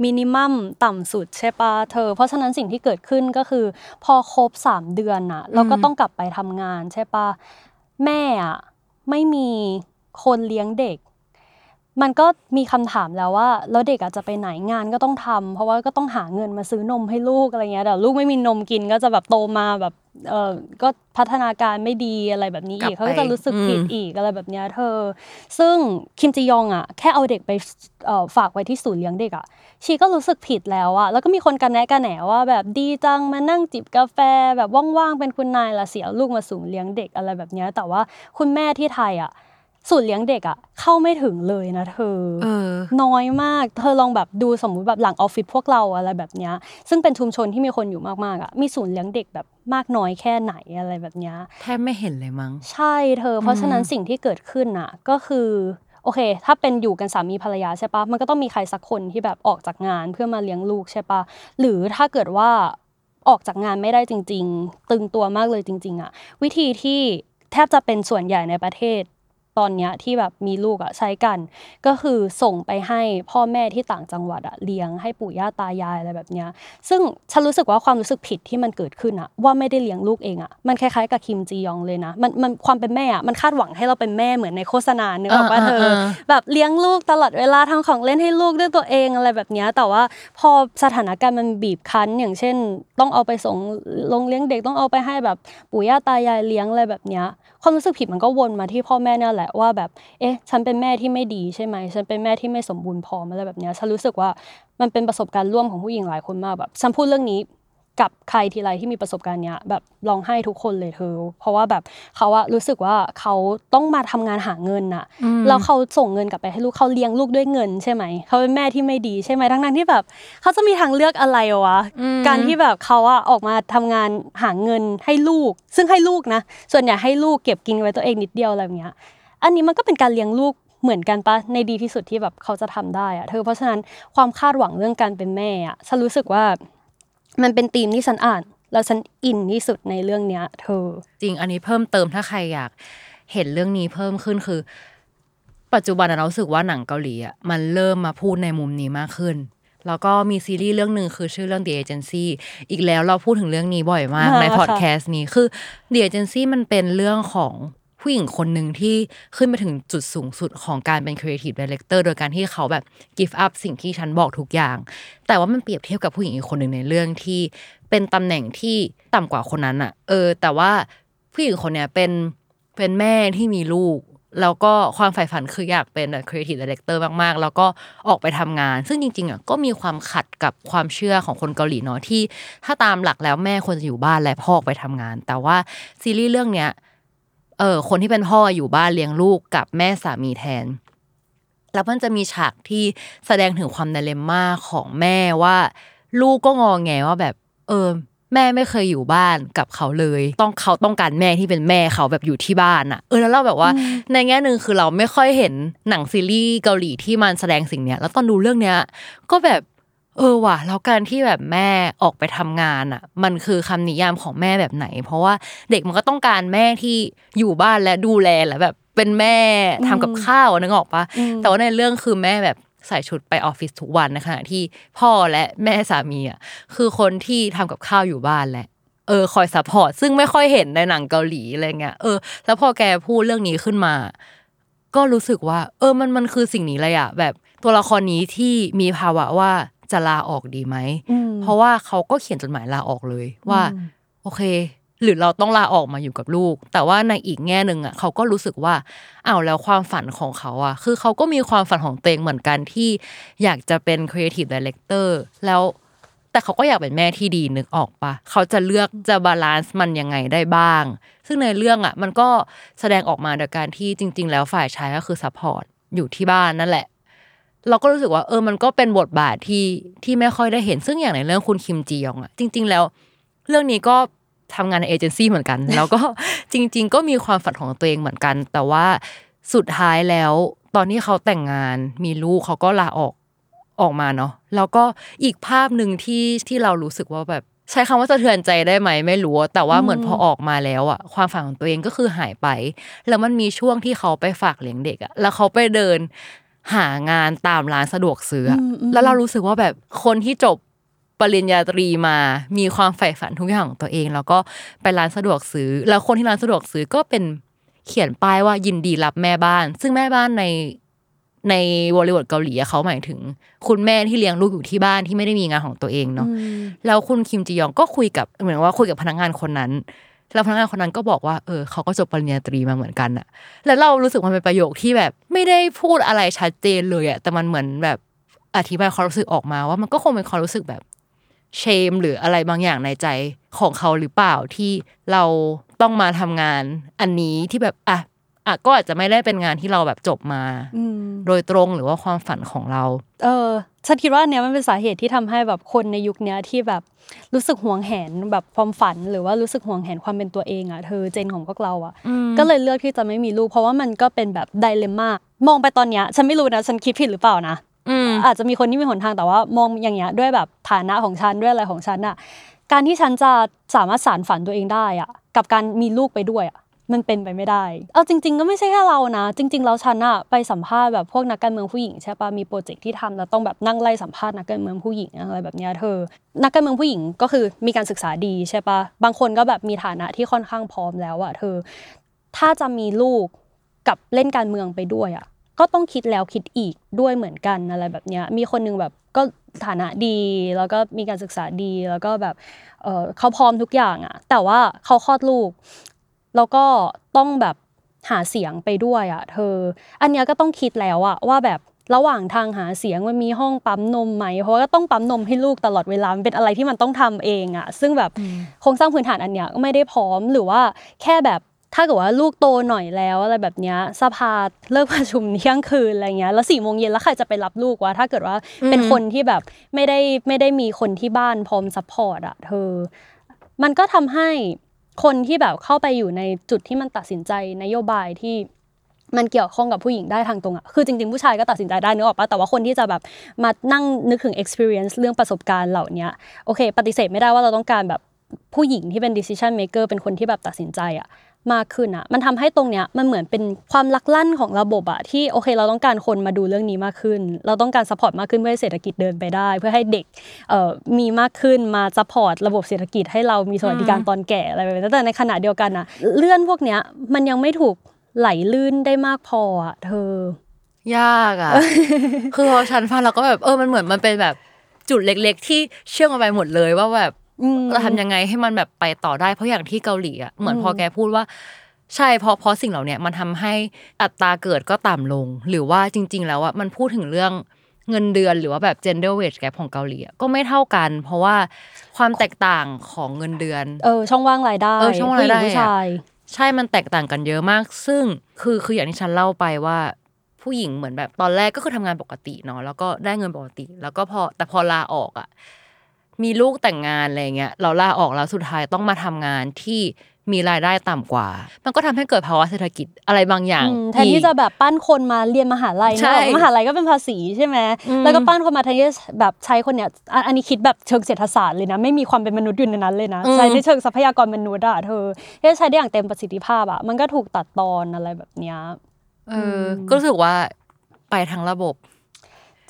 มินิมัมต่ำสุดใช่ปะเธอ เพราะฉะนั้นสิ่งที่เกิดขึ้นก็คือ พอครบสามเดือนอะเราก็ต้องกลับไปทำงานใช่ปะแม่อะไม่มีคนเลี้ยงเด็ก มันก็มีคำถามแล้วว่าแล้วเด็กอาจจะไปไหนงานก็ต้องทำเพราะว่าก็ต้องหาเงินมาซื้อนมให้ลูกอะไรเงี้ยแต่ลูกไม่มีนมกินก็จะแบบโตมาแบบเออก็พัฒนาการไม่ดีอะไรแบบนี้อีกกลับไปเขาก็จะรู้สึกผิดอืมอีกอะไรแบบเนี้ยเธอ ซึ่งคิมจียองอะแค่เอาเด็กไปเอ่อฝากไว้ที่ศูนย์เลี้ยงเด็กอะชีก็รู้สึกผิดแล้วอะแล้วก็มีคนกันแนะกันแหนว่าแบบดีจังมานั่งจิบกาแฟแบบว่างๆเป็นคุณนายละเสียลูกมาศูนย์เลี้ยงเด็กอะไรแบบเนี้ยแต่ว่าคุณแม่ที่ไทยอะ ศูนย์เลี้ยงเด็กอะเข้าไม่ถึงเลยนะเธอเออน้อยมาก เธอลองแบบดูสมมุติแบบหลังออฟฟิศพวกเราอะไรแบบเนี้ยซึ่งเป็นชุมชนที่มีคนอยู่มากๆอะมีศูนย์เลี้ยงเด็กแบบมากน้อยแค่ไหนอะไรแบบเนี้ยแทบไม่เห็นเลยมั้งใช่เธอ เพราะฉะนั้นสิ่งที่เกิดขึ้นอะก็คือโอเค ถ้าเป็นอยู่กันสามีภรรยาใช่ปะมันก็ต้องมีใครสักคนที่แบบออกจากงานเพื่อมาเลี้ยงลูกใช่ปะหรือถ้าเกิดว่าออกจากงานไม่ได้จริง ๆ ตึงตัวมากเลยจริง ๆอะวิธีที่แทบจะเป็นส่วนใหญ่ในประเทศ ตอนเนี้ยที่แบบมีลูกอะใช้กัน ก็คือส่งไปให้พ่อแม่ที่ต่างจังหวัดอะเลี้ยงให้ปู่ย่าตายายอะไรแบบเนี้ยซึ่งฉันรู้สึกว่าความรู้สึกผิดที่มันเกิดขึ้นอะว่าไม่ได้เลี้ยงลูกเองอะมันคล้ายๆกับคิมจียองเลยนะมันมันความเป็นแม่อะมันคาดหวังให้เราเป็นแม่เหมือนในโฆษณาเนึกออกว่าอ่าเธออ่าแบบเลี้ยงลูกตลอดเวลาทำของเล่นให้ลูกด้วยตัวเองอะไรแบบเนี้ยแต่ว่าพอสถานการณ์มันบีบคั้น อย่างเช่น ต้องเอาไปส่งโรงเลี้ยงเด็กต้องเอาไปให้แบบปู่ย่าตายายเลี้ยงอะไรแบบเนี้ยความรู้สึกผิดมันก็วนมาที่พ่อแม่นี่แหละว่าแบบ เอ๊ะ ฉันเป็นแม่ที่ไม่ดีใช่ไหม ฉันเป็นแม่ที่ไม่สมบูรณ์พออะไรแบบเนี้ย ฉันรู้สึกว่ามันเป็นประสบการณ์ร่วมของผู้หญิงหลายคนมากแบบ ฉันพูดเรื่องนี้ กับใครทีไรที่มีประสบการณ์เนี้ยแบบร้องไห้ทุกคนเลยเธอ เพราะว่าแบบเขาอะรู้สึกว่าเขาต้องมาทำงานหาเงินน่ะแล้วเขาส่งเงินกลับไปให้ลูกเขาเลี้ยงลูกด้วยเงินใช่ไหมเขาเป็นแม่ที่ไม่ดีใช่ไหมทั้งนั้นที่แบบเขาจะมีทางเลือกอะไรวะการที่แบบเขาอะออกมาทำงานหาเงินให้ลูก ซึ่งให้ลูกนะส่วนใหญ่ให้ลูกเก็บกินไว้ตัวเองนิดเดียวอะไรแบบเนี้ย อันนี้มันก็เป็นการเลี้ยงลูกเหมือนกันปะในดีที่สุดที่แบบเขาจะทำได้อะเธอเพราะฉะนั้นความคาดหวังเรื่องการเป็นแม่อะฉันรู้สึกว่า มันเป็นธีมที่ฉันอ่านแล้วฉันอินที่สุดในเรื่องเนี้ย เธอ จริงอันนี้เพิ่มเติมถ้าใครอยากเห็นเรื่องนี้เพิ่มขึ้นคือ ปัจจุบันอะเรารู้สึกว่าหนังเกาหลีอะมันเริ่มมาพูดในมุมนี้มากขึ้น แล้วก็มีซีรีส์เรื่องหนึ่งคือชื่อเรื่อง The Agency อีกแล้วเราพูดถึงเรื่องนี้บ่อยมากอ่าในค่ะพอดแคสต์นี้คือ The Agency มันเป็นเรื่องของ ผู้หญิงคนหนึ่งที่ขึ้นไปถึงจุดสูงสุดของการเป็น Creative Director โดยการที่เขาแบบ give up สิ่งที่ฉันบอกทุกอย่าง แต่ว่ามันเปรียบเทียบกับผู้หญิงอีกคนหนึ่งในเรื่องที่เป็นตำแหน่งที่ต่ำกว่าคนนั้นอะเออ แต่ว่าผู้หญิงคนเนี้ยเป็นเป็นแม่ที่มีลูกแล้วก็ความใฝ่ฝันคืออยากเป็น creative director มากๆ แล้วก็ออกไปทำงาน ซึ่งจริงๆอะก็มีความขัดกับความเชื่อของคนเกาหลีเนาะที่ ถ้าตามหลักแล้วแม่ควรจะอยู่บ้านและพ่อออกไปทำงาน แต่ว่าซีรีส์เรื่องเนี้ย เออคนที่เป็นพ่ออยู่บ้านเลี้ยงลูกกับแม่สามีแทน แล้วมันจะมีฉากที่แสดงถึงความไดเลมม่าของแม่ว่า ลูกก็งอแงว่าแบบ เออ แม่ไม่เคยอยู่บ้านกับเขาเลย ต้องเขาต้องการแม่ที่เป็นแม่เขาแบบอยู่ที่บ้านอะเออแล้วเราแบบว่า ในแง่หนึ่งคือเราไม่ค่อยเห็นหนังซีรีส์เกาหลีที่มันแสดงสิ่งเนี้ย แล้วตอนดูเรื่องเนี้ย ก็แบบ เออว่ะแล้วการที่แบบแม่ออกไปทำงานอะ มันคือคำนิยามของแม่แบบไหน เพราะว่าเด็กมันก็ต้องการแม่ที่อยู่บ้านและดูแลและแบบเป็นแม่ทำกับข้าวนึกออกปะแต่ว่าในเรื่องคือแม่แบบใส่ชุดไปออฟฟิศทุกวันในขณะที่พ่อและแม่สามีอะคือคนที่ทำกับข้าวอยู่บ้านแหละเออคอย support ซึ่งไม่ค่อยเห็นในหนังเกาหลีอะไรเงี้ยเออแล้วพอแกพูดเรื่องนี้ขึ้นมา ก็รู้สึกว่า เออมันมันคือสิ่งนี้เลยอะแบบตัวละครนี้ที่มีภาวะว่า จะลาออกดีไหม เพราะว่าเขาก็เขียนจดหมายลาออกเลยว่า โอเค หรือเราต้องลาออกมาอยู่กับลูก แต่ว่าในอีกแง่หนึ่งอะเขาก็รู้สึกว่าอ้าวแล้วความฝันของเขาอะ คือเขาก็มีความฝันของตัวเองเหมือนกันที่อยากจะเป็น Creative Director แล้วแต่เขาก็อยากเป็นแม่ที่ดีนึกออกปะเขาจะเลือกจะบาลานซ์มันยังไงได้บ้าง ซึ่งในเรื่องอะ มันก็แสดงออกมาโดยการที่จริง ๆ แล้วฝ่ายชายก็คือ support อยู่ที่บ้านนั่นแหละ เราก็รู้สึกว่าเออมันก็เป็นบทบาทที่ที่ไม่ค่อยได้เห็นซึ่งอย่างในเรื่องคุณคิมจียองอะจริง ๆ แล้ว เรื่องนี้ก็ทำงานในเอเจนซี่เหมือนกัน แล้วก็จริง ๆ ก็มีความฝันของตัวเองเหมือนกัน แต่ว่าสุดท้ายแล้ว ตอนที่เขาแต่งงานมีลูกเขาก็ลาออกออกมาเนาะแล้วก็อีกภาพหนึ่งที่ที่เรารู้สึกว่าแบบใช้คำว่าสะเทือนใจได้ไหมไม่รู้ แต่ว่าเหมือนพอออกมาแล้วอะความฝันของตัวเองก็คือหายไป แล้วมันมีช่วงที่เขาไปฝากเลี้ยงเด็กอะแล้วเขาไปเดิน หางานตามร้านสะดวกซื้ออะแล้วเรารู้สึกว่าแบบคนที่จบปริญญาตรีมา มีความใฝ่ฝันทุกอย่างของตัวเอง แล้วก็ไปร้านสะดวกซื้อ แล้วคนที่ร้านสะดวกซื้อก็เป็นเขียนป้ายว่ายินดีรับแม่บ้าน ซึ่งแม่บ้านในในบริบทเกาหลีอะเขาหมายถึง คุณแม่ที่เลี้ยงลูกอยู่ที่บ้านที่ไม่ได้มีงานของตัวเองเนาะแล้วคุณคิมจียองก็คุยกับเหมือนว่าคุยกับพนักงานคนนั้น แล้วพนักงานคนนั้นก็บอกว่าเออเขาก็จบปริญญาตรีมาเหมือนกันอะแล้วเรารู้สึกมันเป็นประโยคที่แบบไม่ได้พูดอะไรชัดเจนเลยอะแต่มันเหมือนแบบอธิบายความรู้สึกออกมาว่ามันก็คงเป็นความรู้สึกแบบเชมหรืออะไรบางอย่างในใจของเขาหรือเปล่าที่เราต้องมาทำงานอันนี้ที่แบบอะ อะก็อาจจะไม่ได้เป็นงานที่เราแบบจบมาอืมโดยตรงหรือว่าความฝันของเรา เออฉันคิดว่าอันเนี้ยมันเป็นสาเหตุที่ทำให้แบบคนในยุคเนี้ยที่แบบรู้สึกห่วงแหนแบบความฝัน หรือว่ารู้สึกห่วงแหนความเป็นตัวเองอะเธอเจนของพวกเราอะ ก็เลยเลือกที่จะไม่มีลูกเพราะว่ามันก็เป็นแบบไดเลม่ามองไปตอนเนี้ยฉันไม่รู้นะฉันคิดผิดหรือเปล่านะอืมอาจจะมีคนที่มีหนทางแต่ว่ามองอย่างเงี้ยด้วยแบบฐานะของฉันด้วยอะไรของฉันอะ การที่ฉันจะสามารถสานฝันตัวเองได้อะ กับการมีลูกไปด้วยอะ มันเป็นไปไม่ได้ เอาจริง ๆ ก็ไม่ใช่แค่เรานะ จริง ๆ แล้วฉันอะไปสัมภาษณ์แบบพวกนักการเมืองผู้หญิงใช่ปะมีโปรเจกต์ที่ทำแล้วต้องแบบนั่งไล่สัมภาษณ์นักการเมืองผู้หญิงอะไรแบบเนี้ยเธอ นักการเมืองผู้หญิงก็คือมีการศึกษาดีใช่ปะบางคนก็แบบมีฐานะที่ค่อนข้างพร้อมแล้วอะเธอ ถ้าจะมีลูกกับเล่นการเมืองไปด้วยอะก็ต้องคิดแล้วคิดอีกด้วยเหมือนกันอะไรแบบเนี้ยมีคนหนึงแบบก็ฐานะดีแล้วก็มีการศึกษาดีแล้วก็แบบเออเขาพร้อมทุกอย่างอะแต่ว่าเขาคลอดลูก แล้วก็ต้องแบบหาเสียงไปด้วยอะเธอ อันเนี้ยก็ต้องคิดแล้วอะว่าแบบระหว่างทางหาเสียงมันมีห้องปั๊มนมไหม เพราะว่าก็ต้องปั๊มนมให้ลูกตลอดเวลา มันเป็นอะไรที่มันต้องทำเองอะ ซึ่งแบบโครงสร้างพื้นฐานอันเนี้ยก็ไม่ได้พร้อมหรือว่าแค่แบบถ้าเกิดว่าลูกโตหน่อยแล้วอะไรแบบเนี้ยสภาเลิกประชุมเที่ยงคืนอะไรเงี้ยแล้วสี่โมงเย็นแล้วใครจะไปรับลูกวะถ้าเกิดว่าเป็นคนที่แบบไม่ได้ไม่ได้มีคนที่บ้านพร้อม support อะเธอ มันก็ทำให้ คนที่แบบเข้าไปอยู่ในจุดที่มันตัดสินใจนโยบายที่มันเกี่ยวข้องกับผู้หญิงได้ทางตรงอะคือจริงๆ ผู้ชายก็ตัดสินใจได้นึกออกปะแต่ว่าคนที่จะแบบมานั่งนึกถึง experience เรื่องประสบการณ์เหล่านี้โอเค ปฏิเสธไม่ได้ว่าเราต้องการแบบผู้หญิงที่เป็น decision maker เป็นคนที่แบบตัดสินใจอะ มากขึ้นอะมันทำให้ตรงเนี้ยมันเหมือนเป็นความลักลั่นของระบบอะที่โอเคเราต้องการคนมาดูเรื่องนี้มากขึ้น เราต้องการ support มากขึ้นเพื่อให้เศรษฐกิจเดินไปได้ เพื่อให้เด็กเอ่อมีมากขึ้นมา support ระบบเศรษฐกิจให้เรามีสวัสดิการตอนแก่อะไรแบบนี้แต่ในขณะเดียวกันนะเรื่องพวกเนี้ยมันยังไม่ถูกไหลลื่นได้มากพออะเธอยากอะคือพอฉันฟังเราก็แบบเออมันเหมือนมันเป็นแบบจุดเล็ก ๆ ที่เชื่อมกันไปหมดเลยว่าแบบ อืมเราทำยังไงให้มันแบบไปต่อได้เพราะอย่างที่เกาหลีอะเหมือนพอแกพูดว่า ใช่เพราะเพราะสิ่งเหล่าเนี้ยมันทำให้อัตราเกิดก็ต่ำลง หรือว่าจริง ๆ แล้วอะมันพูดถึงเรื่องเงินเดือนหรือว่าแบบ gender wage gap ของเกาหลีอะก็ไม่เท่ากัน เพราะว่าความแตกต่างของเงินเดือน เออช่องว่างรายได้เออช่องว่างรายได้ผู้หญิผู้ชายใช่มันแตกต่างกันเยอะมาก ซึ่งคือคืออย่างที่ฉันเล่าไปว่า ผู้หญิงเหมือนแบบตอนแรกก็คือทำงานปกติเนาะแล้วก็ได้เงินปกติ แล้วก็พอแต่พอลาออกอะ มีลูกแต่งงานอะไรเงี้ยเราลาออกแล้วสุดท้ายต้องมาทำงานที่มีรายได้ต่ำกว่า มันก็ทำให้เกิดภาวะเศรษฐกิจอะไรบางอย่างอืมแทนที่จะแบบปั้นคนมาเรียนมหาลัยใช่นะมหาลัยก็เป็นภาษีใช่ไหมอืมแล้วก็ปั้นคนมาแทนที่จะแบบใช้คนเนี้ยอะอันนี้คิดแบบเชิงเศรษฐศาสตร์เลยนะไม่มีความเป็นมนุษย์อยู่ในนั้นเลยนะใช้ในเชิงทรัพยากรมนุษย์อะเธอที่จะใช้ได้อย่างเต็มประสิทธิภาพอะมันก็ถูกตัดตอนอะไรแบบเนี้ยเออก็รู้สึกว่าไปทางระบบ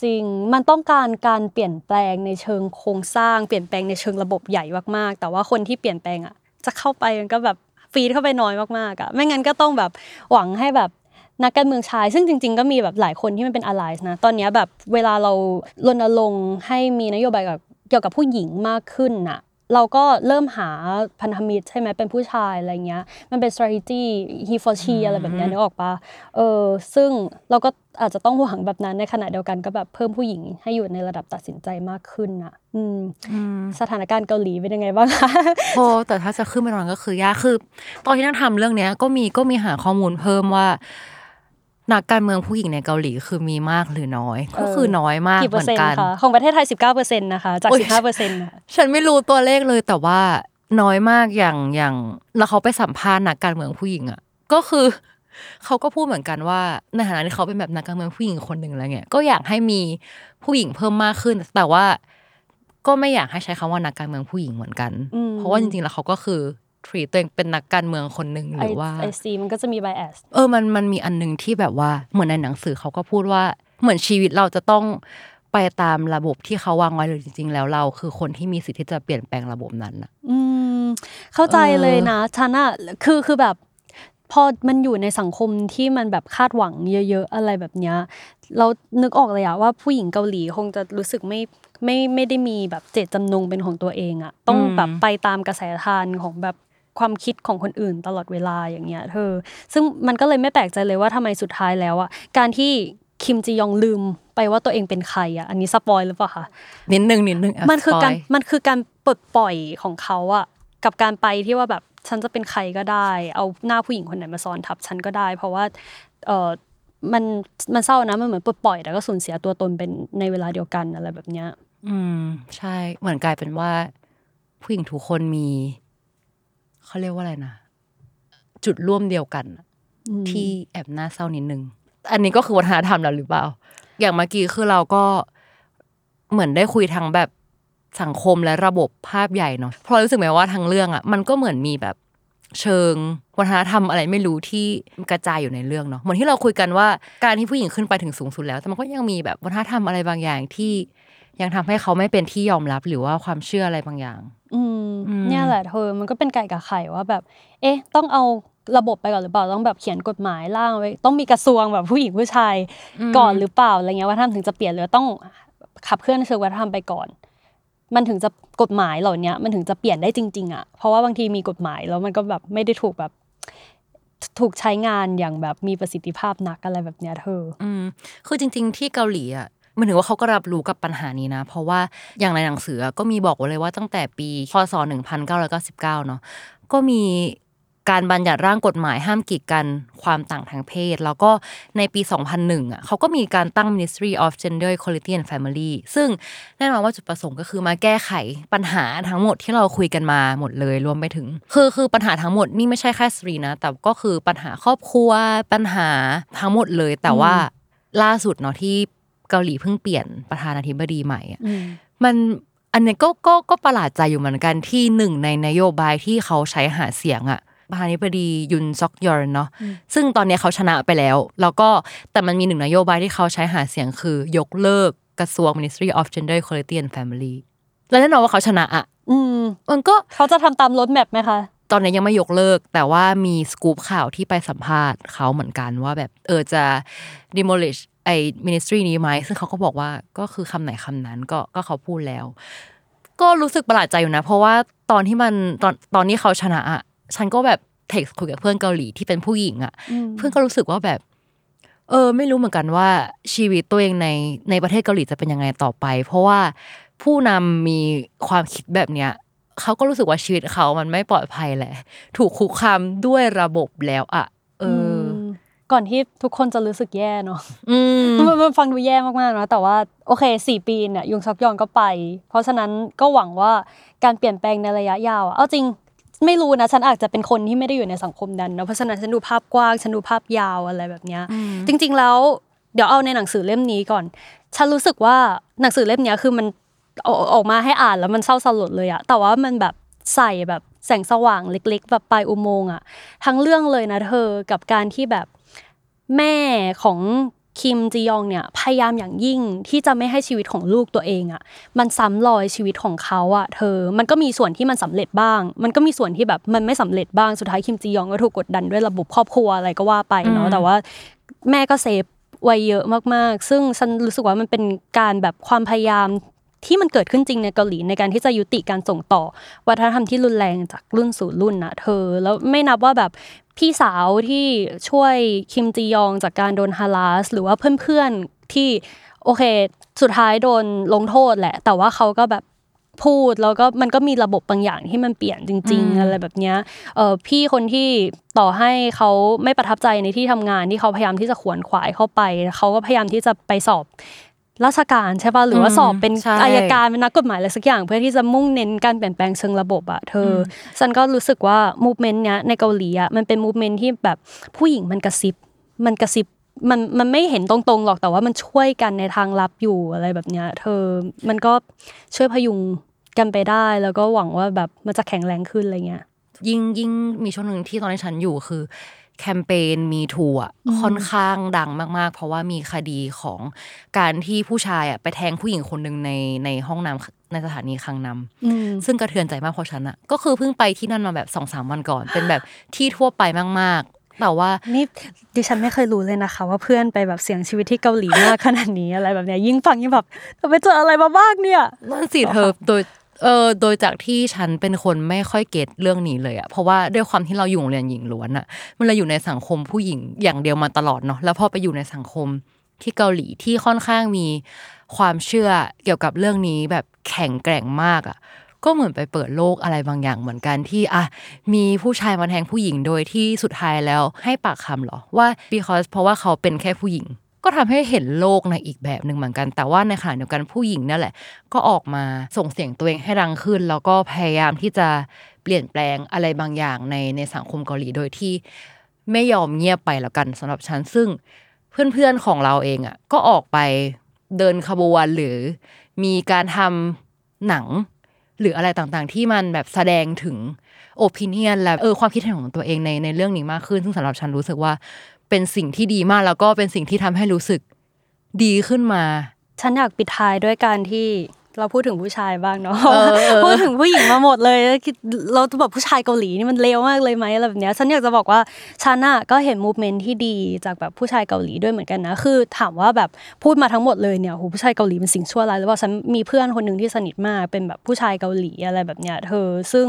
จริง มันต้องการการเปลี่ยนแปลงในเชิงโครงสร้าง เปลี่ยนแปลงในเชิงระบบใหญ่มากๆ แต่ว่าคนที่เปลี่ยนแปลงอะ จะเข้าไปมันก็แบบฟีดเข้าไปน้อยมากๆอะ ไม่งั้นก็ต้องแบบหวังให้แบบนักการเมืองชาย ซึ่งจริง ๆ ก็มีแบบหลายคนที่มันเป็น allies นะ ตอนนี้แบบเวลาเรารณรงค์ให้มีนโยบายกับเกี่ยวกับผู้หญิงมากขึ้นน่ะ เราก็เริ่มหาพันธมิตรใช่ไหมเป็นผู้ชายอะไรเงี้ย มันเป็น strategy he for she อะไรแบบเนี้ยนึกออกปะเออซึ่งเราก็อาจจะต้องหวังแบบนั้นในขณะเดียวกันก็แบบเพิ่มผู้หญิงให้อยู่ในระดับตัดสินใจมากขึ้นน่ะอืมสถานการณ์เกาหลีเป็นยังไงบ้างคะโอ้แต่ถ้าจะขึ้นไปนอนก็คือยากคือ ตอนที่นั่งทำเรื่องเนี้ยก็มีก็มีหาข้อมูลเพิ่มว่า นักการเมืองผู้หญิงในเกาหลีคือมีมากหรือน้อย ก็คือน้อยมากกี่เหเปอมืร์อนเซ็นต์กันคะของประเทศไทย 19เปอร์เซ็นต์นะคะจากโอ้ย15เปอร์เซ็นต์ฉันไม่รู้ตัวเลขเลยแต่ว่าน้อยมากอย่างอย่างแล้วเขาไปสัมภาษณ์นักการเมืองผู้หญิงอะก็คือเขาก็พูดเหมือนกันว่าในฐานะที่เขาเป็นแบบนักการเมืองผู้หญิงคนหนึ่งอะไรเงี้ยก็อยากให้มีผู้หญิงเพิ่มมากขึ้น แต่ว่าก็ไม่อยากให้ใช้คำว่านักการเมืองผู้หญิงเหมือนกัน เพราะว่าจริงๆแล้วเขาก็คือ treat ตัวเองเป็นนักการเมืองคนหนึ่งหไอรือว่าไอซีมันก็จะมี bias เออมันมันมีอันหนึงที่แบบว่าเหมือนในหนังสือเขาก็พูดว่าเหมือนชีวิตเราจะต้องไปตามระบบที่เขาวางไว้หรือจริง ๆ แล้วเรา คือคนที่มีสิทธิ์ที่จะเปลี่ยนแปลงระบบนั้นนะอืม เข้าใจเออเลยนะฉันอะคือคือแบบพอมันอยู่ในสังคมที่มันแบบคาดหวังเยอะ ๆ อะไรแบบเนี้ยเรานึกออกเลยอะว่าผู้หญิงเกาหลีคงจะรู้สึกไม่ไม่ไม่ได้มีแบบเจตจำนงเป็นของตัวเองอะต้องแบบไปตามกระแสทานของแบบ ความคิดของคนอื่นตลอดเวลาอย่างเงี้ยเธอ ซึ่งมันก็เลยไม่แปลกใจเลยว่าทำไมสุดท้ายแล้วอะการที่คิมจียองลืมไปว่าตัวเองเป็นใครอะอันนี้สปอยหรือเปล่าคะนิดนึงนิดนึงะมันคือการสปยมันคือการปลดปล่อยของเขาอะกับการไปที่ว่าแบบฉันจะเป็นใครก็ได้ เอาหน้าผู้หญิงคนไหนมาซ้อนทับฉันก็ได้ เพราะว่าเออมันมันเศร้านะมันเหมือนปลดปล่อยแต่ก็สูญเสียตัวตนเป็นในเวลาเดียวกันอะไรแบบเนี้ย อืม ใช่เหมือนกลายเป็นว่า ผู้หญิงทุกคนมี เขาเรียกว่าอะไรนะ จุดร่วมเดียวกันอะที่แอบน่าเศร้านิดนึง อันนี้ก็คือวัฒนธรรมแล้วหรือเปล่า อย่างเมื่อกี้คือเราก็เหมือนได้คุยทางแบบสังคมและระบบภาพใหญ่เนาะเพราะรู้สึกไหมว่าทางเรื่องอะ มันก็เหมือนมีแบบเชิงวัฒนธรรมอะไรไม่รู้ที่กระจายอยู่ในเรื่องเนาะเหมือนที่เราคุยกันว่าการที่ผู้หญิงขึ้นไปถึงสูงสุดแล้ว แต่มันก็ยังมีแบบวัฒนธรรมอะไรบางอย่างที่ยังทำให้เขาไม่เป็นที่ยอมรับหรือว่าความเชื่ออะไรบางอย่าง อืมเนี่ยแหละเธอมันก็เป็นไก่กับไข่ว่าแบบ เอ๊ะ ต้องเอาระบบไปก่อนหรือเปล่าต้องแบบเขียนกฎหมายร่างไว้ต้องมีกระทรวงแบบผู้หญิงผู้ชายก่อนหรือเปล่าอะไรเงี้ยว่าทำถึงจะเปลี่ยนหรือต้องขับเคลื่อนเชิงวัฒนธรรมไปก่อน มันถึงจะกฎหมายเหล่านี้มันถึงจะเปลี่ยนได้จริง ๆ อะ เพราะว่าบางทีมีกฎหมายแล้วมันก็แบบไม่ได้ถูกแบบถูกใช้งานอย่างแบบมีประสิทธิภาพนักอะไรแบบเนี้ยเธอ อืมคือจริง ๆ ที่เกาหลีอะ มันถือว่าเขาก็รับรู้กับปัญหานี้นะ เพราะว่าอย่างในหนังสือก็มีบอกไว้เลยว่าตั้งแต่ปีพศ 1999 เนาะก็มีการบัญญัติร่างกฎหมายห้ามกีดกันความต่างทางเพศ แล้วก็ในปี 2001อะเขาก็มีการตั้ง Ministry of Gender Equality and Family ซึ่งแน่นอนว่าจุดประสงค์ก็คือมาแก้ไขปัญหาทั้งหมดที่เราคุยกันมาหมดเลยรวมไปถึง คือคือปัญหาทั้งหมดนี่ไม่ใช่แค่สตรีนะ แต่ก็คือปัญหาครอบครัวปัญหาทั้งหมดเลยแต่ว่าล่าสุดเนาะที่ เกาหลีเพิ่งเปลี่ยนประธานาธิบดีใหม่อะมันอันนี้ก็ก็ก็ประหลาดใจอยู่เหมือนกันที่หนึ่งในนโยบายที่เขาใช้หาเสียงอะประธานาธิบดียุนซอกยอนเนาะซึ่งตอนนี้เขาชนะไปแล้ว แล้วก็แต่มันมีหนึ่งนโยบายที่เขาใช้หาเสียงคือยกเลิกกระทรวง Ministry of Gender Equality and Family แล้วแน่นอนว่าเขาชนะอะอืมมันก็เขาจะทำตามรถแมพไหมคะตอนนี้ยังไม่ยกเลิก แต่ว่ามีสกู๊ปข่าวที่ไปสัมภาษณ์เขาเหมือนกันว่าแบบเออจะ demolish ไอ้ ministry นี้ไหมซึ่งเขาก็บอกว่าก็คือคำไหนคำนั้นก็ก็เขาพูดแล้ว ก็รู้สึกประหลาดใจอยู่นะ เพราะว่าตอนที่มันตอนตอนนี้เขาชนะอะฉันก็แบบเทคคุยกับเพื่อนเกาหลีที่เป็นผู้หญิงอะ เพื่อนก็รู้สึกว่าแบบ เออ ไม่รู้เหมือนกันว่าชีวิตตัวเองในในประเทศเกาหลีจะเป็นยังไงต่อไป เพราะว่าผู้นำมีความคิดแบบเนี้ยเขาก็รู้สึกว่าชีวิตเขามันไม่ปลอดภัยแหละ ถูกคุกคามด้วยระบบแล้วอะ เออ ก่อนที่ทุกคนจะรู้สึกแย่เนาะอืมมันมันฟังดูแย่มากๆนะแต่ว่าโอเคสี่ปีเนี่ยยุงซอกยอนก็ไป เพราะฉะนั้นก็หวังว่าการเปลี่ยนแปลงในระยะยาวอะเอาจริงไม่รู้นะฉันอาจจะเป็นคนที่ไม่ได้อยู่ในสังคมนั้นเนาะเพราะฉะนั้นฉันดูภาพกว้างฉันดูภาพยาวอะไรแบบเนี้ยจริง ๆ แล้วเดี๋ยวเอาในหนังสือเล่มนี้ก่อน ฉันรู้สึกว่าหนังสือเล่มเนี้ยคือมันออกออกมาให้อ่านแล้วมันเศร้าสลดเลยอะแต่ว่ามันแบบใส่แบบแสงสว่างเล็ก ๆ แบบปลายอุโมงค์อะทั้งเรื่องเลยนะเธอกับการที่แบบ แม่ของคิมจียองเนี่ยพยายามอย่างยิ่งที่จะไม่ให้ชีวิตของลูกตัวเองอะมันซ้ำรอยชีวิตของเขาอะเธอมันก็มีส่วนที่มันสำเร็จบ้าง มันก็มีส่วนที่แบบมันไม่สำเร็จบ้างสุดท้ายคิมจียองก็ถูกกดดันด้วยระบบครอบครัวอะไรก็ว่าไปเนาะแต่ว่าแม่ก็เซฟไว้เยอะมากๆ ซึ่งฉันรู้สึกว่ามันเป็นการแบบความพยายามที่มันเกิดขึ้นจริงในเกาหลีในการที่จะยุติการส่งต่อ วัฒนธรรมที่รุนแรงจากรุ่นสู่รุ่นนะเธอ แล้วไม่นับว่าแบบ พี่สาวที่ช่วยคิมจียองจากการโดนฮาลาสหรือว่าเพื่อนๆที่โอเค สุดท้ายโดนลงโทษแหละ แต่ว่าเขาก็แบบพูดแล้วก็มันก็มีระบบบางอย่างที่มันเปลี่ยนจริง ๆ อะไรแบบเนี้ยเออพี่คนที่ต่อให้เขาไม่ประทับใจในที่ทำงานที่เขาพยายามที่จะขวนขวายเข้าไปเขาก็พยายามที่จะไปสอบ ราชการใช่ป่ะหรือว่าสอบเป็นใช่อายการเป็นนักกฎหมายอะไรสักอย่าง เพื่อที่จะมุ่งเน้นการเปลี่ยนแปลงเชิงระบบอะเธออฉันก็รู้สึกว่า movement เนี้ยในเกาหลีอะมันเป็น movement ที่แบบผู้หญิงมันกระซิบ มันกระซิบมันมันไม่เห็นตรงๆหรอกแต่ว่ามันช่วยกันในทางลับอยู่อะไรแบบเนี้ย เธอมันก็ช่วยพยุงกันไปได้แล้วก็หวังว่าแบบมันจะแข็งแรงขึ้นอะไรเงี้ยยิ่งยิ่งมีช่วงหนึ่งที่ตอนที่ฉันอยู่คือ แคมเปญ Me Too ค่อนข้างดังมากๆ เพราะว่ามีคดีของการที่ผู้ชายอะไปแทงผู้หญิงคนหนึ่งในในห้องน้ำในสถานีคลังน้ำซึ่งกระเทือนใจมากเพราะฉันอะก็คือเพิ่งไปที่นั่นมาแบบสองสามวันก่อน เป็นแบบที่ทั่วไปมากๆ แต่ว่านี่ดิฉันไม่เคยรู้เลยนะคะ ว่าเพื่อนไปแบบเสี่ยงชีวิตที่เกาหลีมากขนาดนี้อะไรแบบเนี้ยยิ่งฟังยิ่งแบบเธอไปเจออะไรมาบ้างเนี่ยนั่นสิเธอโดย เออโดยจากที่ฉันเป็นคนไม่ค่อยเก็ตเรื่องนี้เลยอะเพราะว่าด้วยความที่เราอยู่โรงเรียนหญิงล้วนอะมันเราอยู่ในสังคมผู้หญิงอย่างเดียวมาตลอดเนาะแล้วพอไปอยู่ในสังคมที่เกาหลีที่ค่อนข้างมีความเชื่อเกี่ยวกับเรื่องนี้แบบแข็งแกร่งมากอะก็เหมือนไปเปิดโลกอะไรบางอย่างเหมือนกันที่อะมีผู้ชายมาแทงผู้หญิงโดยที่สุดท้ายแล้วให้ปากคำเหรอว่า because เพราะว่าเขาเป็นแค่ผู้หญิง ก็ทำให้เห็นโลกในอีกแบบหนึ่งเหมือนกัน แต่ว่าในขณะเดียวกันผู้หญิงนั่นแหละ ก็ออกมาส่งเสียงตัวเองให้ดังขึ้น แล้วก็พยายามที่จะเปลี่ยนแปลงอะไรบางอย่างในในสังคมเกาหลีโดยที่ไม่ยอมเงียบไปแล้วกันสำหรับฉันซึ่งเพื่อนๆของเราเองอะก็ออกไปเดินขบวนหรือมีการทำหนัง หรืออะไรต่างๆ ที่มันแบบแสดงถึงโอปิเนียนและเออความคิดเห็นของตัวเองในในเรื่องนี้มากขึ้น ซึ่งสำหรับฉันรู้สึกว่า เป็นสิ่งที่ดีมากแล้วก็เป็นสิ่งที่ทำให้รู้สึกดีขึ้นมา ฉันอยากปิดท้ายด้วยการที่ เราพูดถึงผู้ชายบ้างเนาะเออเออพูดถึงผู้หญิงมาหมดเลยแล้วคิดเราจะแบบผู้ชายเกาหลีนี่มันเลวมากเลยไหมอะไรแบบเนี้ยฉันอยากจะบอกว่าฉันอะก็เห็นมูฟเมนที่ดีจากแบบผู้ชายเกาหลีด้วยเหมือนกันนะคือถามว่าแบบพูดมาทั้งหมดเลยเนี่ยโหผู้ชายเกาหลีเป็นสิ่งชั่วร้ายหรือว่าฉันมีเพื่อนคนหนึ่งที่สนิทมากเป็นแบบผู้ชายเกาหลีอะไรแบบเนี้ยเธอ ซึ่ง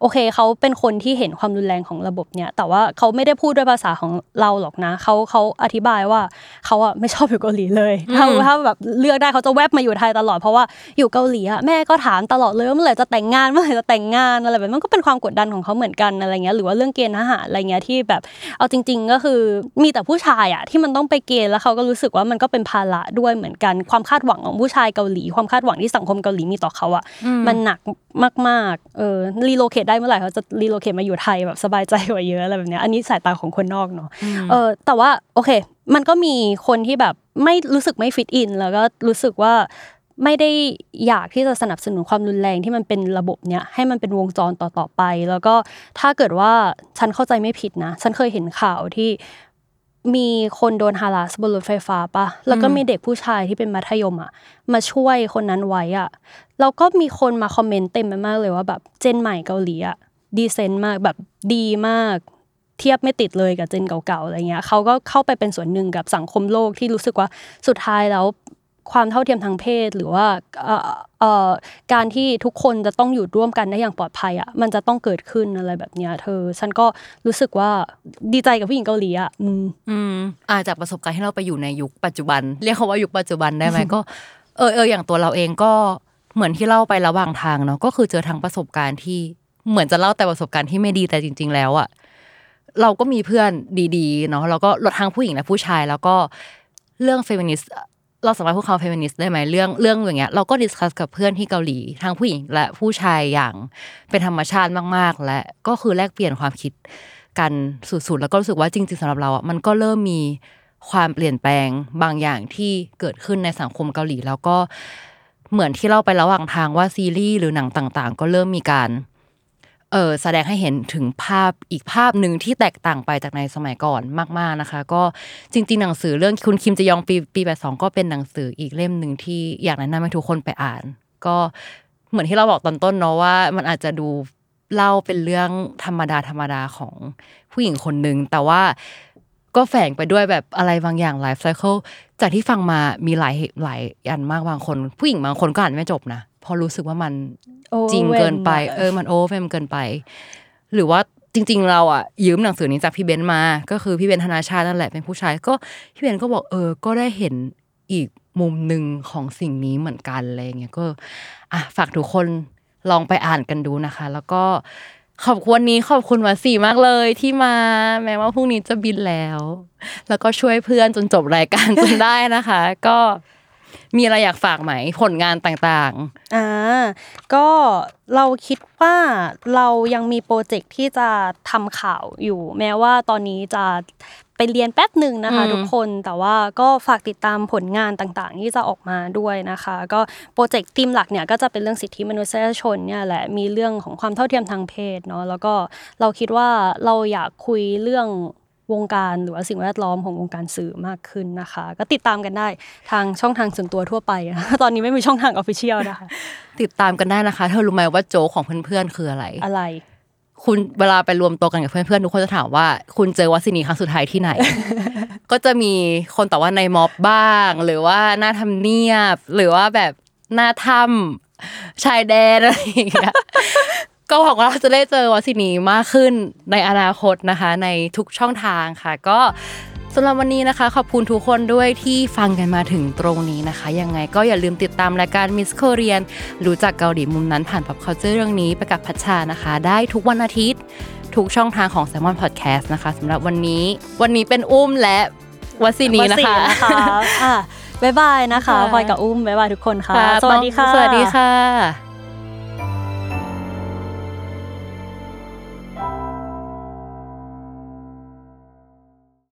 โอเคเขาเป็นคนที่เห็นความรุนแรงของระบบเนี่ยแต่ว่าเขาไม่ได้พูดด้วยภาษาของเราหรอกนะเขาเขาอธิบายว่าเขาอะไม่ชอบอยู่เกาหลีเลยถ้าถ้าแบบเลือกได้เขาจะแวบมาอยู่ไทยตลอดเพราะว่าอยู่เกาหลีอะแม่ก็ถามตลอดเลยว่าเมื่อไหร่จะแต่งงานเมื่อไหร่จะแต่งงานอะไรแบบนั้นมันก็เป็นความกดดันของเขาเหมือนกันอะไรเงี้ยหรือว่าเรื่องเกณฑ์ทหารอะไรเงี้ยที่แบบเอาจริง ๆ ก็คือมีแต่ผู้ชายอะที่มันต้องไปเกณฑ์แล้วเขาก็รู้สึกว่ามันก็เป็นภาระด้วยเหมือนกันความคาดหวังของผู้ชายเกาหลี ความคาดหวังที่สังคมเกาหลีมีต่อเขาอะมันหนักมากๆเออ relocate ได้เมื่อไหร่เขาจะ relocate มาอยู่ไทยแบบสบายใจกว่าเยอะอะไรแบบเนี้ยอันนี้สายตาของคนนอกเนาะเออแต่ว่าโอเค มันก็มีคนที่แบบไม่รู้สึกไม่ฟิตอินแล้วก็รู้สึกว่า ไม่ได้อยากที่จะสนับสนุนความรุนแรงที่มันเป็นระบบเนี้ยให้มันเป็นวงจรต่อๆไป แล้วก็ถ้าเกิดว่าฉันเข้าใจไม่ผิดนะ ฉันเคยเห็นข่าวที่มีคนโดนฮาราสบนรถไฟฟ้าปะแล้วก็มีเด็กผู้ชายที่เป็นมัธยมอะ มาช่วยคนนั้นไว้อะ แล้วก็มีคนมาคอมเมนต์เต็มไปมากเลยว่าแบบเจนใหม่เกาหลีอะดีเซนต์มากแบบดีมาก เทียบไม่ติดเลยกับเจนเก่าๆอะไรเงี้ยเขาก็เข้าไปเป็นส่วนหนึ่งกับสังคมโลกที่รู้สึกว่าสุดท้ายแล้ว ความเท่าเทียมทางเพศหรือว่าการที่ทุกคนจะต้องอยู่ร่วมกันได้อย่างปลอดภัยอะมันจะต้องเกิดขึ้นอะไรแบบเนี้ยเธอ ฉันก็รู้สึกว่าดีใจกับผู้หญิงเกาหลีอะอืมอืมอ่าจากประสบการณ์ที่เราไปอยู่ในยุคปัจจุบัน เรียกเขาว่ายุคปัจจุบันได้ไหมก็เออเอออย่างตัวเราเองก็เหมือนที่เล่าไประหว่างทางเนาะก็คือเจอทั้งประสบการณ์ที่เหมือนจะเล่าแต่ประสบการณ์ที่ไม่ดีแต่จริง ๆ แล้วอะเราก็มีเพื่อนดีๆเนาะแล้วก็ลดทั้งผู้หญิงและผู้ชาย แล้วก็เรื่องเฟมินิสต์ เราสามารถพูดคำเฟมินิสต์ได้ไหมเรื่องเรื่องอย่างเงี้ยเราก็ discuss กับเพื่อนที่เกาหลีทั้งผู้หญิงและผู้ชายอย่างเป็นธรรมชาติมากๆ และก็คือแลกเปลี่ยนความคิดกันสุดๆแล้วก็รู้สึกว่าจริงๆสำหรับเราอะมันก็เริ่มมีความเปลี่ยนแปลงบางอย่างที่เกิดขึ้นในสังคมเกาหลี แล้วก็เหมือนที่เล่าไประหว่างทางว่าซีรีส์หรือหนังต่างๆ ก็เริ่มมีการ เออแสดงให้เห็นถึงภาพอีกภาพหนึ่งที่แตกต่างไปจากในสมัยก่อนมาก ๆนะคะ ก็จริง ๆ หนังสือเรื่องคุณคิมจะยองปีปีแปดสองก็เป็นหนังสืออีกเล่มหนึ่งที่อยากแนะนำให้ทุกคนไปอ่าน ก็เหมือนที่เราบอกตอนต้นเนาะว่า มันอาจจะดูเล่าเป็นเรื่องธรรมดาธรรมดาของผู้หญิงคนหนึ่งแต่ว่าก็แฝงไปด้วยแบบอะไรบางอย่างไลฟ์ไซเคิลจากที่ฟังมามีหลายหลายอันมากบางคน ผู้หญิงบางคนก็อ่านไม่จบนะ เพราะรู้สึกว่ามันจริงเกินไป เออมัน over fem เกินไป หรือว่าจริง ๆ เราอะยืมหนังสือนี้จากพี่เบนซ์มา ก็คือพี่เบนซ์ธนาชาตินั่นแหละเป็นผู้ชาย ก็พี่เบนซ์ก็บอกเออ ก็ได้เห็นอีกมุมหนึ่งของสิ่งนี้เหมือนกันอะไรเงี้ยก็อะฝากทุกคนลองไปอ่านกันดูนะคะ แล้วก็ขอบคุณวันนี้ขอบคุณวศิมากเลยที่มา แม้ว่าพรุ่งนี้จะบินแล้ว แล้วก็ช่วยเพื่อนจนจบรายการจนได้นะคะ ก็ มีอะไรอยากฝากไหมผลงานต่างๆอ่าก็เราคิดว่าเรายังมีโปรเจกต์ที่จะทำข่าวอยู่ แม้ว่าตอนนี้จะไปเรียนแป๊บหนึ่งนะคะอืมทุกคนแต่ว่าก็ฝากติดตามผลงานต่างๆ ที่จะออกมาด้วยนะคะ ก็โปรเจกต์ทีมหลักเนี่ยก็จะเป็นเรื่องสิทธิมนุษยชนเนี่ยแหละมีเรื่องของความเท่าเทียมทางเพศเนาะแล้วก็เราคิดว่าเราอยากคุยเรื่อง วงการหรือว่าสิ่งแวดล้อมของวงการสื่อมากขึ้นนะคะ ก็ติดตามกันได้ทางช่องทางส่วนตัวทั่วไป ตอนนี้ไม่มีช่องทางออฟฟิเชียลนะคะ ติดตามกันได้นะคะ เธอรู้ไหมว่าโจ๊กของเพื่อนๆคืออะไร อะไร คุณเวลาไปรวมตัวกันกับเพื่อนๆทุกคนจะถามว่า คุณเจอวัดสินีครั้งสุดท้ายที่ไหน ก็จะมีคนตอบว่าในม็อบบ้าง หรือว่าหน้าทำเนียบ หรือว่าแบบหน้าถ้ำชายแดนอะไรอย่างเงี้ย ก็หวังว่าเราจะได้เจอวัดสินีมากขึ้นในอนาคตนะคะ ในทุกช่องทางค่ะ ก็สำหรับวันนี้นะคะ ขอบคุณทุกคนด้วยที่ฟังกันมาถึงตรงนี้นะคะ ยังไงก็อย่าลืมติดตามรายการ Miss Korean รู้จักเกาหลีมุมนั้นผ่าน pop culture เรื่องนี้ไปกับพัชชานะคะ ได้ทุกวันอาทิตย์ ทุกช่องทางของ Salmon Podcast นะคะสำหรับวันนี้ วันนี้เป็นอุ้มและวสินีนะวสีคะนะคะอะบ๊ายบายนะคะค่ะพลอยกับอุ้มบ๊ายบายทุกคนค่ะค่ะสวัสดีค่ะ สวัสดีค่ะ